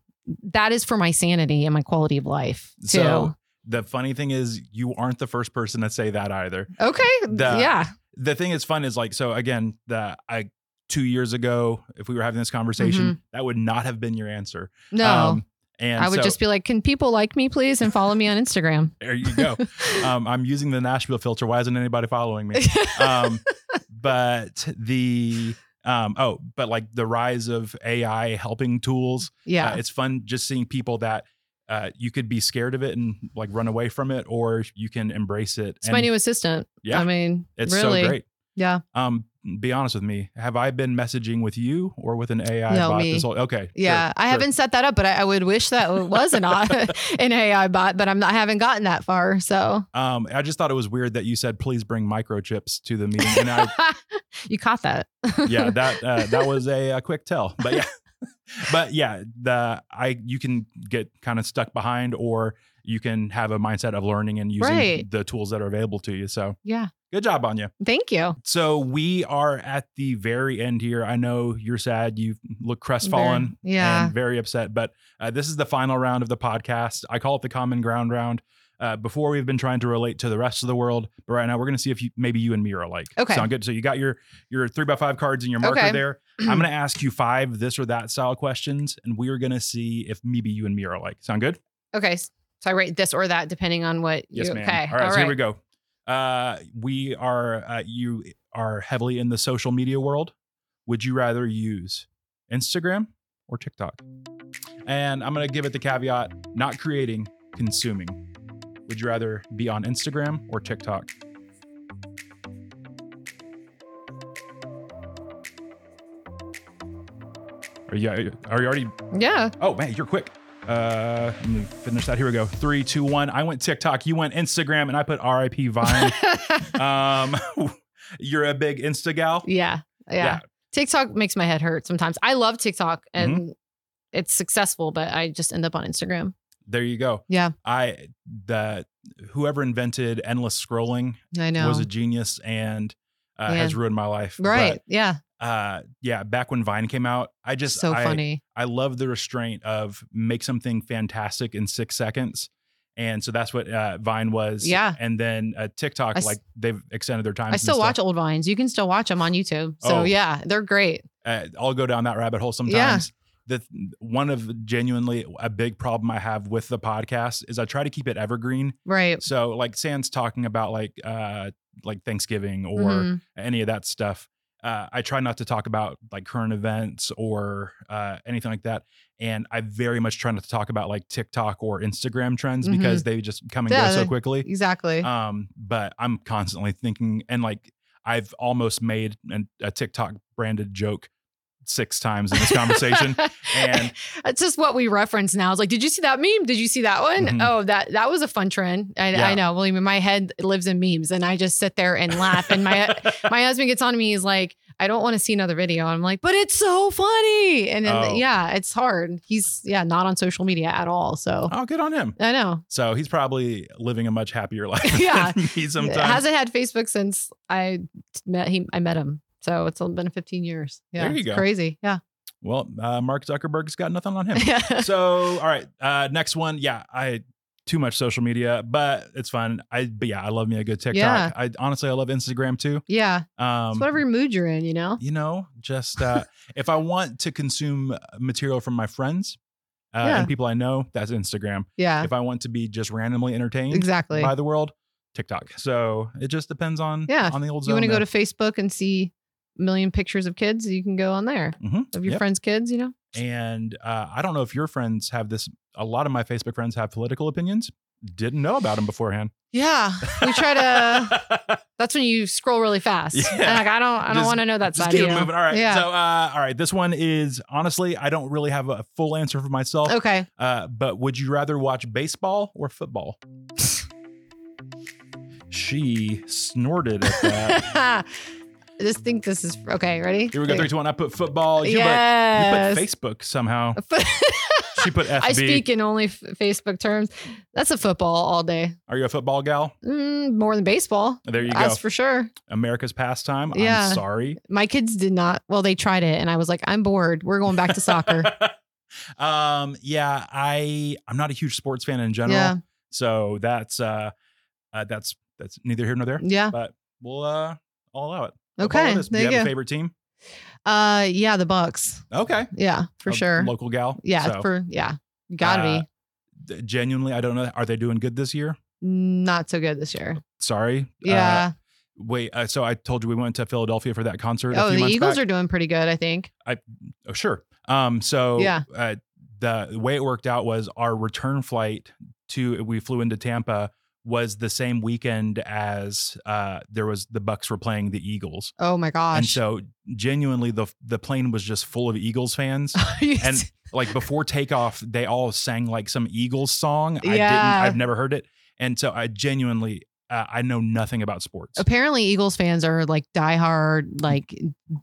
that is for my sanity and my quality of life too So the funny thing is, you aren't the first person to say that either. okay the- yeah The thing that's fun is like, so again, the I two years ago, if we were having this conversation, that would not have been your answer. Mm-hmm. no Um, and i would so- just be like can people like me please and follow me on instagram there you go. um, I'm using the Nashville filter. Why isn't anybody following me? um, but the um, oh, but like the rise of AI helping tools. yeah uh, it's fun just seeing people that uh, you could be scared of it and like run away from it, or you can embrace it. it's my new assistant yeah, i mean it's really so great. yeah Um, be honest with me. Have I been messaging with you or with an AI No, bot me. this whole? Okay, Yeah, sure, I sure. haven't set that up, but I, I would wish that it was an, an AI bot, but I'm not, I haven't gotten that far. So Um, I just thought it was weird that you said please bring microchips to the meeting, and I you caught that. yeah, that uh, that was a, a quick tell. But yeah, but yeah, the I you can get kind of stuck behind, or you can have a mindset of learning and using Right. the tools that are available to you. So yeah. good job on you. Thank you. So we are at the very end here. I know you're sad. You look crestfallen Very- yeah. and very upset, but uh, this is the final round of the podcast. I call it the common ground round. Uh, before we've been trying to relate to the rest of the world, but right now we're going to see if you, maybe you and me are alike. Okay. sound good? So you got your your three by five cards and your marker Okay. there. I'm going to ask you five this or that style questions, and we are going to see if maybe you and me are alike. Sound good? Okay. So I rate this or that depending on what Yes, you, ma'am. okay. All right, so here we go. Uh, we are uh, you are heavily in the social media world. Would you rather use Instagram or TikTok? And I'm gonna give it the caveat: not creating, consuming. Would you rather be on Instagram or TikTok? Are you, are you already? Yeah. Oh man, you're quick. Uh, let me finish that. Here we go. Three, two, one. I went TikTok. You went Instagram, and I put RIP Vine. um, you're a big Insta gal. yeah. Yeah. Yeah. TikTok makes my head hurt sometimes. I love TikTok and Mm-hmm. it's successful, but I just end up on Instagram. There you go. Yeah. I the whoever invented endless scrolling I know. was a genius and uh, Man. has ruined my life. right. yeah. Uh, yeah. Back when Vine came out, I just so I, funny. I love the restraint of make something fantastic in six seconds. And so that's what uh, Vine was. Yeah. And then uh, TikTok, I like they've extended their time. I still watch old vines. You can still watch them on YouTube. So Oh. yeah, they're great. Uh, I'll go down that rabbit hole sometimes. Yeah. The one of genuinely a big problem I have with the podcast is I try to keep it evergreen. Right. So like Sans talking about like uh like Thanksgiving or Mhm. any of that stuff. Uh, I try not to talk about like current events or uh, anything like that. And I very much try not to talk about like TikTok or Instagram trends Mhm. because they just come and Yeah, go so quickly. Exactly. Um, but I'm constantly thinking, and like I've almost made an, a TikTok branded joke six times in this conversation. and- it's just what we reference now. It's like, did you see that meme? Did you see that one? Mhm. Oh, that that was a fun trend. I, Yeah. I know. Well, my head lives in memes, and I just sit there and laugh. And my my husband gets on me. He's like, I don't want to see another video. I'm like, but it's so funny. And then Oh. yeah, it's hard. He's yeah not on social media at all. So oh, good on him. I know. So he's probably living a much happier life Yeah. than me sometimes. Hasn't had Facebook since I met he I met him. So it's been 15 years. Yeah, There you it's go. crazy. Yeah. well, uh, Mark Zuckerberg's got nothing on him. so all right uh next one yeah i too much social media but it's fun i but yeah i love me a good tiktok Yeah. i honestly i love instagram too yeah. um It's whatever mood you're in, you know. you know just uh if i want to consume material from my friends uh, Yeah. and people i know that's instagram Yeah. if i want to be just randomly entertained Exactly. by the world tiktok so it just depends on Yeah. on the old you want to go to Facebook and see million pictures of kids, you can go on there Mhm. of your Yep. friends' kids, you know? and uh, i don't know if your friends have this a lot of my facebook friends have political opinions didn't know about them beforehand Yeah. We try to that's when you scroll really fast. Yeah. And like I don't I don't want to know that Just side. keep you know? moving. All right. Yeah. So, uh, all right. This one is honestly, I don't really have a full answer for myself. okay. Uh, but would you rather watch baseball or football? she snorted at that. I just think this is okay. Ready? Here we go. Three, two, one. I put football. You, Yes. put, you put Facebook somehow. She put FB. I speak in only f- Facebook terms. That's a football all day. Are you a football gal? Mm, more than baseball. There you That's go. That's for sure. America's pastime. Yeah. I'm sorry. My kids did not. Well, they tried it, and I was like, I'm bored. We're going back to soccer. um. Yeah. I. I'm not a huge sports fan in general. yeah. So that's uh, uh, that's that's neither here nor there. Yeah. But we'll uh, I'll allow it. Okay. Do There you you have a favorite team? Uh, yeah, the Bucks. Okay. Yeah, for A sure. Local gal. yeah, So, for yeah, gotta uh, be. genuinely, I don't know. Are they doing good this year? Not so good this year. Sorry. Uh, Yeah. wait. Uh, so I told you we went to Philadelphia for that concert. a oh, the Eagles back. are doing pretty good. I think. I oh, sure. Um. So Yeah. Uh, the way it worked out was our return flight to we flew into Tampa was the same weekend as uh there was the Bucks were playing the Eagles. Oh my gosh. And so genuinely the the plane was just full of Eagles fans. and like before takeoff, they all sang like some Eagles song. I didn't. Yeah. I've never heard it, and so I genuinely uh, I know nothing about sports. apparently Eagles fans are like diehard, like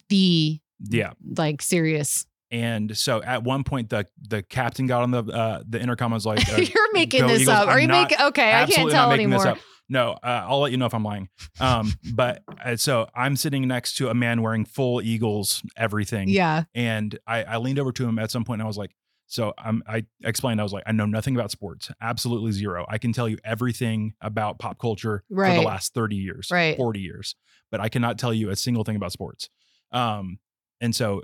the Yeah, like serious. And so at one point the the captain got on the uh, the intercom and was like, uh, You're making this Eagles. up. Are I'm you making? Okay, I can't tell anymore. this up. No, uh, I'll let you know if I'm lying. Um, but uh, so I'm sitting next to a man wearing full Eagles everything. Yeah. And I, I leaned over to him at some point and I was like, so um, I explained, I was like, I know nothing about sports, absolutely zero. I can tell you everything about pop culture for the last 30 years, Right. 40 years, but I cannot tell you a single thing about sports. Um, and so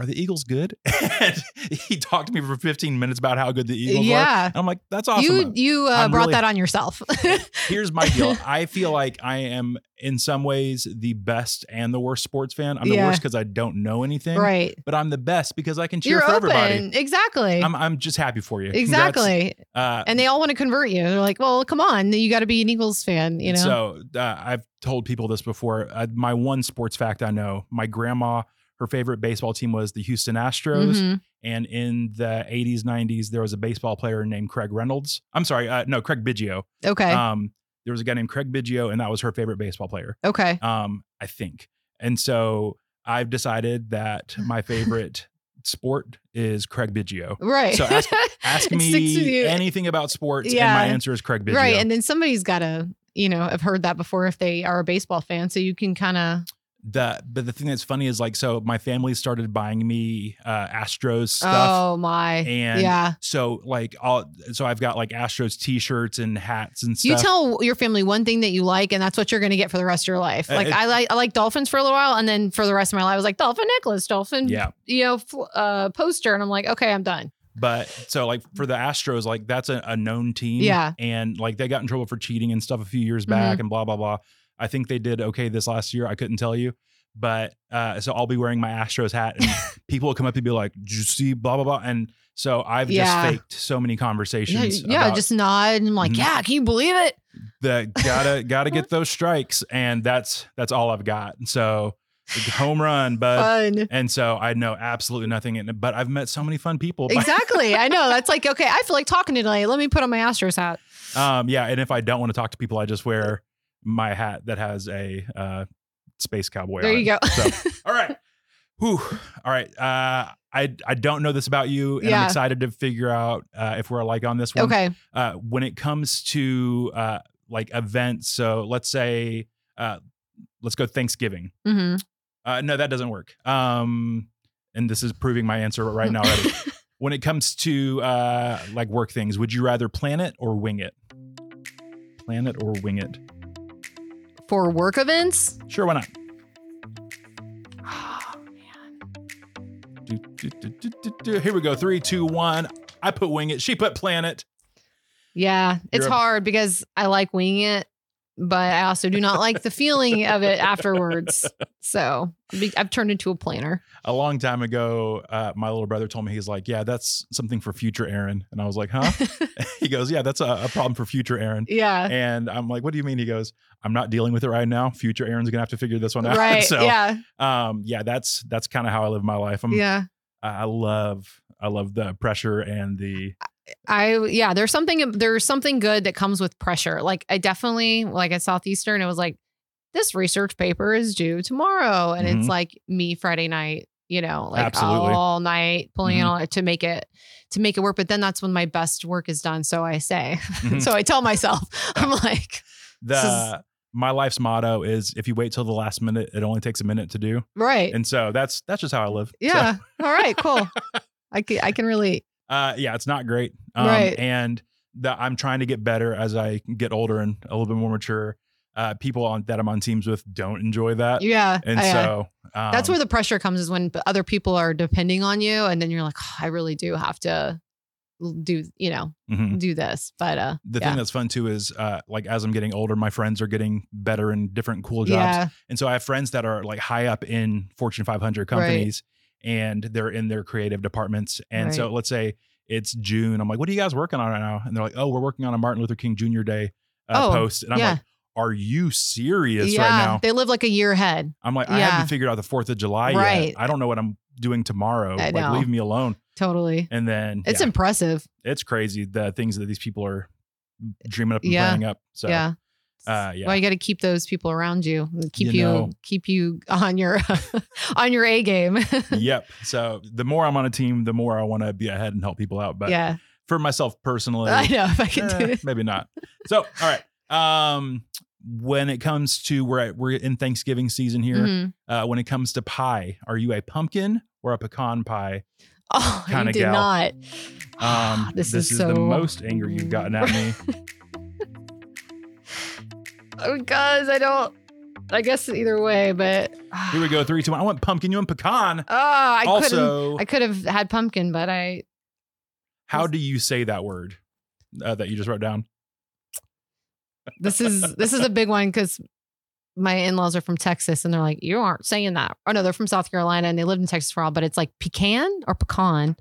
are the Eagles good? and he talked to me for 15 minutes about how good the Eagles are. Yeah. And I'm like, that's awesome. You you uh, brought really- that on yourself. Here's my deal. I feel like I am in some ways the best and the worst sports fan. I'm the Yeah. worst because I don't know anything. right. But I'm the best because I can cheer You're for open. everybody. Exactly. I'm I'm just happy for you. Exactly. Uh, And they all want to convert you. They're like, well, come on, you got to be an Eagles fan, you know? So uh, I've told people this before. Uh, my one sports fact I know: my grandma, her favorite baseball team was the Houston Astros. Mhm. And in the 80s, 90s, there was a baseball player named Craig Reynolds. I'm sorry, uh, no, Craig Biggio. Okay. Um, there was a guy named Craig Biggio, and that was her favorite baseball player. okay. Um, I think. And so I've decided that my favorite sport is Craig Biggio. Right. So ask- Ask It sticks with you. me anything about sports, Yeah. and my answer is Craig Biggio. Right. And then somebody's got to, you know, have heard that before if they are a baseball fan. So you can kind of, the but the thing that's funny is like so my family started buying me uh Astros stuff. oh my. And yeah. So like all so I've got like Astros t-shirts and hats and stuff. You tell your family one thing that you like, and that's what you're going to get for the rest of your life. Uh, Like it- I like I like dolphins for a little while, and then for the rest of my life, I was like dolphin necklace, dolphin, yeah. you know, uh, poster, and I'm like, okay, I'm done. But so like for the Astros, like that's a, a known team. Yeah. And like they got in trouble for cheating and stuff a few years back and blah blah blah. I think they did okay this last year. I couldn't tell you. But uh so I'll be wearing my Astros hat and people will come up and be like, Did you see blah blah blah? And so I've Yeah. just faked so many conversations. yeah about just nod and I'm like, Mhm. yeah, can you believe it? That gotta gotta get those strikes. And that's that's all I've got. So home run, bud. Fun. and so I know absolutely nothing. in it, But I've met so many fun people. Exactly. I know. That's like, okay, I feel like talking today. Let me put on my Astros hat. Um, yeah, and if I don't want to talk to people, I just wear my hat that has a uh, space cowboy. There on you go. So, all right, Whew. all right. Uh, I I don't know this about you, and Yeah. I'm excited to figure out uh, if we're alike on this one. okay. Uh, when it comes to uh, like events, so let's say uh, let's go Thanksgiving. Mm-hmm. Uh, no, that doesn't work. Um, and this is proving my answer right now already. when it comes to uh, like work things, would you rather plan it or wing it? Plan it or wing it? For work events, Sure, why not? oh, Do, do, do. Here we go. Three, two, one. I put wing it. She put Planet. yeah, it's You're hard because I like winging it, but I also do not like the feeling of it afterwards. So I've turned into a planner. A long time ago, uh, my little brother told me he's like, "Yeah, that's something for future Aaron," and I was like, "Huh?" he goes, "Yeah, that's a, a problem for future Aaron." yeah. And I'm like, "What do you mean?" He goes, "I'm not dealing with it right now. Future Aaron's gonna have to figure this one out." Right. so, yeah. um, yeah, that's that's kind of how I live my life. I'm, Yeah. I I love, I love the pressure and the I yeah, there's something there's something good that comes with pressure. Like I definitely like at Southeastern, it was like this research paper is due tomorrow, and Mhm. it's like me Friday night, you know, like Absolutely. all night pulling it Mhm. all to make it to make it work. But then that's when my best work is done. So I say, Mhm. so I tell myself, I'm like, the my life's motto is if you wait till the last minute, it only takes a minute to do. right, And so that's that's just how I live. So, yeah, all right, cool. I can I can relate. Uh, yeah, it's not great. Um, Right. And the, I'm trying to get better as I get older and a little bit more mature. Uh, people on, that I'm on teams with don't enjoy that. Yeah, And so um, that's where the pressure comes is when other people are depending on you, and then you're like, "Oh, I really do have to do, you know, mhm. do this. But uh, the yeah. thing that's fun too is uh, like as I'm getting older, my friends are getting better in different cool jobs. yeah, And so I have friends that are like high up in Fortune 500 companies and they're in their creative departments. And so let's say it's June. I'm like, what are you guys working on right now? And they're like, oh, we're working on a Martin Luther King Jr. Day uh, Oh, post. And I'm yeah. like, are you serious yeah. right now? They live like a year ahead. I'm like, I haven't figured out the 4th of July Right. yet. I don't know what I'm doing tomorrow. I like, know. leave me alone. Totally. And then It's yeah, impressive. it's crazy the things that these people are dreaming up and Yeah. planning up. So, yeah. Uh, yeah. Well, you got to keep those people around you. Keep You you, know. keep you on your on your A game. yep. So the more I'm on a team, the more I want to be ahead and help people out. But yeah. for myself personally, I know if I can do eh, it. maybe not. So, all right. Um, when it comes to we're at, we're in Thanksgiving season here. Mhm. Uh, when it comes to pie, are you a pumpkin or a pecan pie? Oh, Kinda did gal. not. Um, this, this, is, is, so the most anger you've gotten at me. because I don't. I guess either way, but Here we go. Three, two, one. I want pumpkin. You want pecan. Oh, I couldn't. I could have had pumpkin, but I how do you say that word uh, that you just wrote down? this is this is a big one because my in-laws are from Texas and they're like, you aren't saying that. Oh no, they're from South Carolina and they lived in Texas for a while, but it's like pecan or pecan.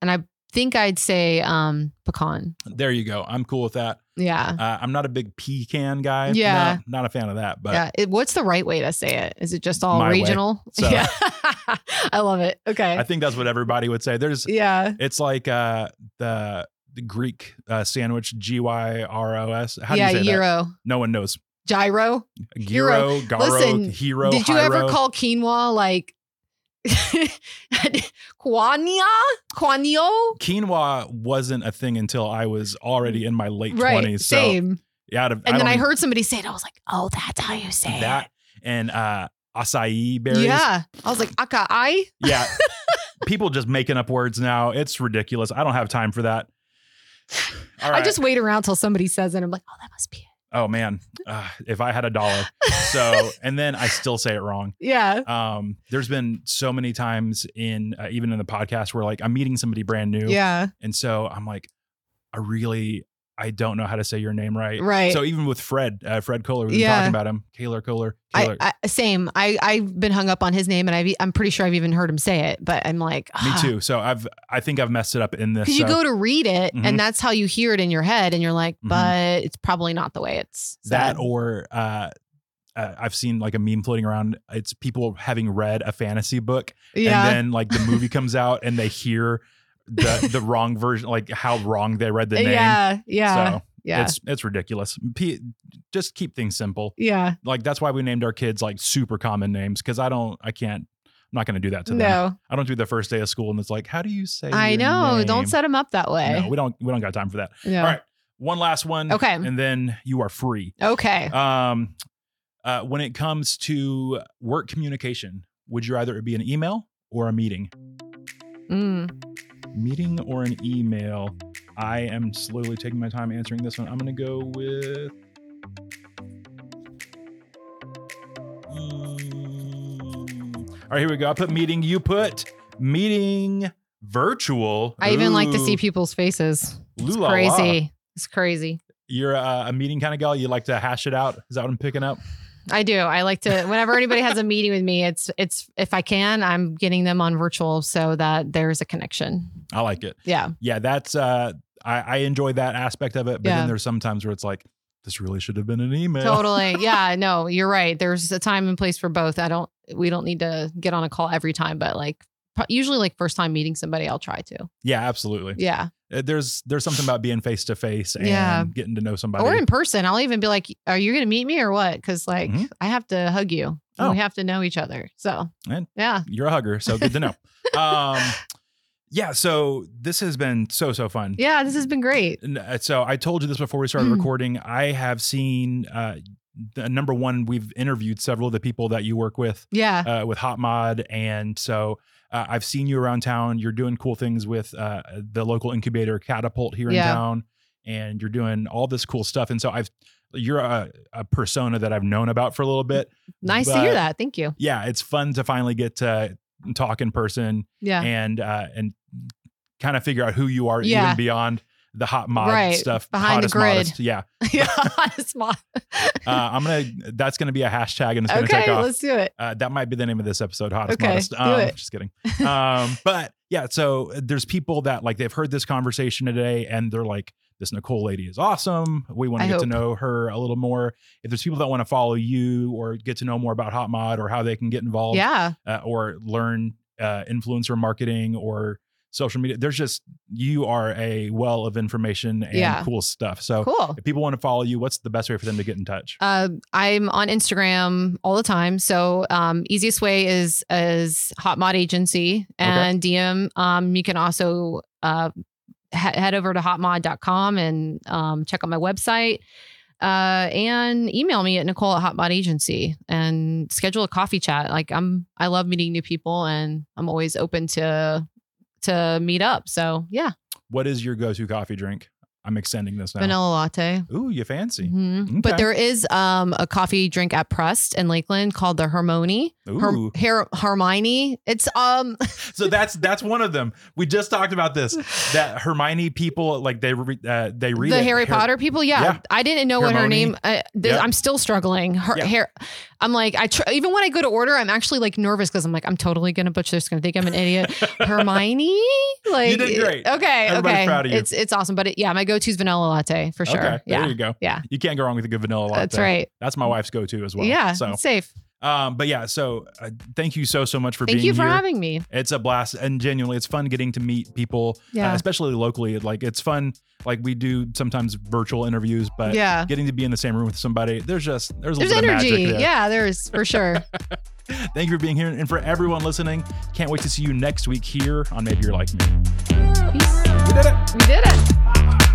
And I think I'd say um pecan. There you go. I'm cool with that. Yeah. Uh, I'm not a big pecan guy. Yeah. No, not a fan of that. But yeah. It, what's the right way to say it? Is it just all My regional? So- Yeah. I love it. Okay. I think that's what everybody would say. There's yeah. it's like uh the the Greek uh, sandwich G Y R O S. How yeah. do you say that? Gyro. No one knows. Gyro. Gyro, Garo, Listen, Hero. Did you ever call quinoa like quania? Quanio? quinoa wasn't a thing until I was already in my late Right. twenties. So Same. yeah, of- and then I heard somebody say it. I was like, oh, that's how you say that and uh acai berries. Yeah. I was like, akai. Yeah. People just making up words now. It's ridiculous. I don't have time for that. I just wait around till somebody says it. I'm like, oh, that must be it. Oh man, uh, if I had a dollar. So, and then I still say it wrong. Yeah. Um, there's been so many times in uh, even in the podcast where like I'm meeting somebody brand new, Yeah. and so I'm like, I really I don't know how to say your name right. Right. So even with Fred, uh, Fred Kohler, we've been talking about him, Kaler Kohler. Kaler. I, I same. I I've been hung up on his name, and I've I'm pretty sure I've even heard him say it. But I'm like, Me too. So I've I think I've messed it up in this. Because you go to read it, Mhm. and that's how you hear it in your head, and you're like, Mhm. but it's probably not the way it's that or uh, uh, I've seen like a meme floating around. It's people having read a fantasy book yeah. and then like the movie comes out and they hear the the wrong version, like how wrong they read the name. yeah. Yeah. So yeah. it's it's ridiculous. P- just keep things simple. yeah. Like that's why we named our kids like super common names because I don't, I can't, I'm not going to do that to them. No. I don't do the first day of school and it's like, how do you say? I know. name? Don't set them up that way. No, we don't. We don't got time for that. No. All right, one last one. Okay. and then you are free. Okay. Um, uh, when it comes to work communication, would you rather it be an email or a meeting? Mm. Meeting or an email? I am slowly taking my time answering this one. I'm going to go with. Mm. All right, here we go. I put meeting. You put meeting virtual. I even like to see people's faces. It's loo-la-la. crazy. It's crazy. You're a, a meeting kind of gal. You like to hash it out. Is that what I'm picking up? I do. I like to whenever anybody has a meeting with me, it's it's if I can, I'm getting them on virtual so that there's a connection. I like it. Yeah. Yeah, that's uh I, I enjoy that aspect of it. But Yeah. then there's sometimes where it's like, this really should have been an email. Totally. Yeah, no, you're right. There's a time and place for both. I don't we don't need to get on a call every time, but like usually like first time meeting somebody, I'll try to. Yeah, absolutely. Yeah. Uh, There's there's something about being face to face and Yeah. getting to know somebody. Or in person. I'll even be like, Are you gonna meet me or what? Because like Mhm. I have to hug you. and Oh. We have to know each other. So And- yeah. You're a hugger, so good to know. um yeah, so this has been so so fun. Yeah, this has been great. Uh, So I told you this before we started Mm. recording. I have seen uh the, number one, we've interviewed several of the people that you work with Yeah. uh, with Hot Mod, and so uh, I've seen you around town. You're doing cool things with uh, the local incubator Catapult here in town, and you're doing all this cool stuff. And so I've you're a, a persona that I've known about for a little bit. nice to hear that. Thank you. Yeah, it's fun to finally get to talk in person Yeah. and uh, and kind of figure out who you are Yeah. even beyond the hot mod Right, stuff behind the grid. modest. Yeah, yeah. honest mod. uh, I'm gonna. That's gonna be a hashtag, and it's gonna take okay, off. let's do it. Uh, that might be the name of this episode, hottest Okay, modest. do Um, it. Just kidding. Um, but yeah, so there's people that like they've heard this conversation today, and they're like, "This Nicole lady is awesome. We want to get to know her a little more." If there's people that want to follow you or get to know more about Hot Mod or how they can get involved, Yeah. uh, or learn uh, influencer marketing or social media, there's just you are a well of information and Yeah. cool stuff. So Cool. if people want to follow you, what's the best way for them to get in touch? Uh, I'm on Instagram all the time. So um, easiest way is is Hot Mod Agency and DM. Um, you can also uh, he- head over to hotmod.com and um, check out my website. Uh, and email me at Nicole at Hot Mod Agency and schedule a coffee chat. Like I'm, I love meeting new people, and I'm always open to to meet up. So yeah, What is your go-to coffee drink? I'm extending this now. vanilla latte. Ooh, you fancy. Mhm. Okay. But there is um, a coffee drink at Prest in Lakeland called the Harmony. Her, Her, Hermione. It's um so that's that's one of them. We just talked about this. That Hermione people like they re- uh, they read the it, Harry Har- Potter people. Yeah, Yeah. I didn't know what her name. Uh, th- Yeah. I'm still struggling. Her, Yeah. hair. I'm like, I tr- even when I go to order, I'm actually like nervous because I'm like, I'm totally gonna butcher this. Gonna think I'm an idiot. Hermione. Like did great. Okay, Everybody's okay. proud of you. It's it's awesome. But it, yeah, my go-to is vanilla latte for sure. Okay, there you go. yeah. You can't go wrong with a good vanilla latte. that's right. That's my wife's go-to as well. yeah, So, it's safe. Um, but yeah. So, uh, thank you so so much for Thank being here. Thank you for here. having me. It's a blast, and genuinely, it's fun getting to meet people, uh, Yeah. especially locally. Like it's fun. Like we do sometimes virtual interviews, but yeah. getting to be in the same room with somebody, there's just there's a There's little bit of energy. magic there. Yeah, there's for sure. Thank you for being here, and for everyone listening, can't wait to see you next week here on Maybe You're Like Me. Peace. We did it. We did it.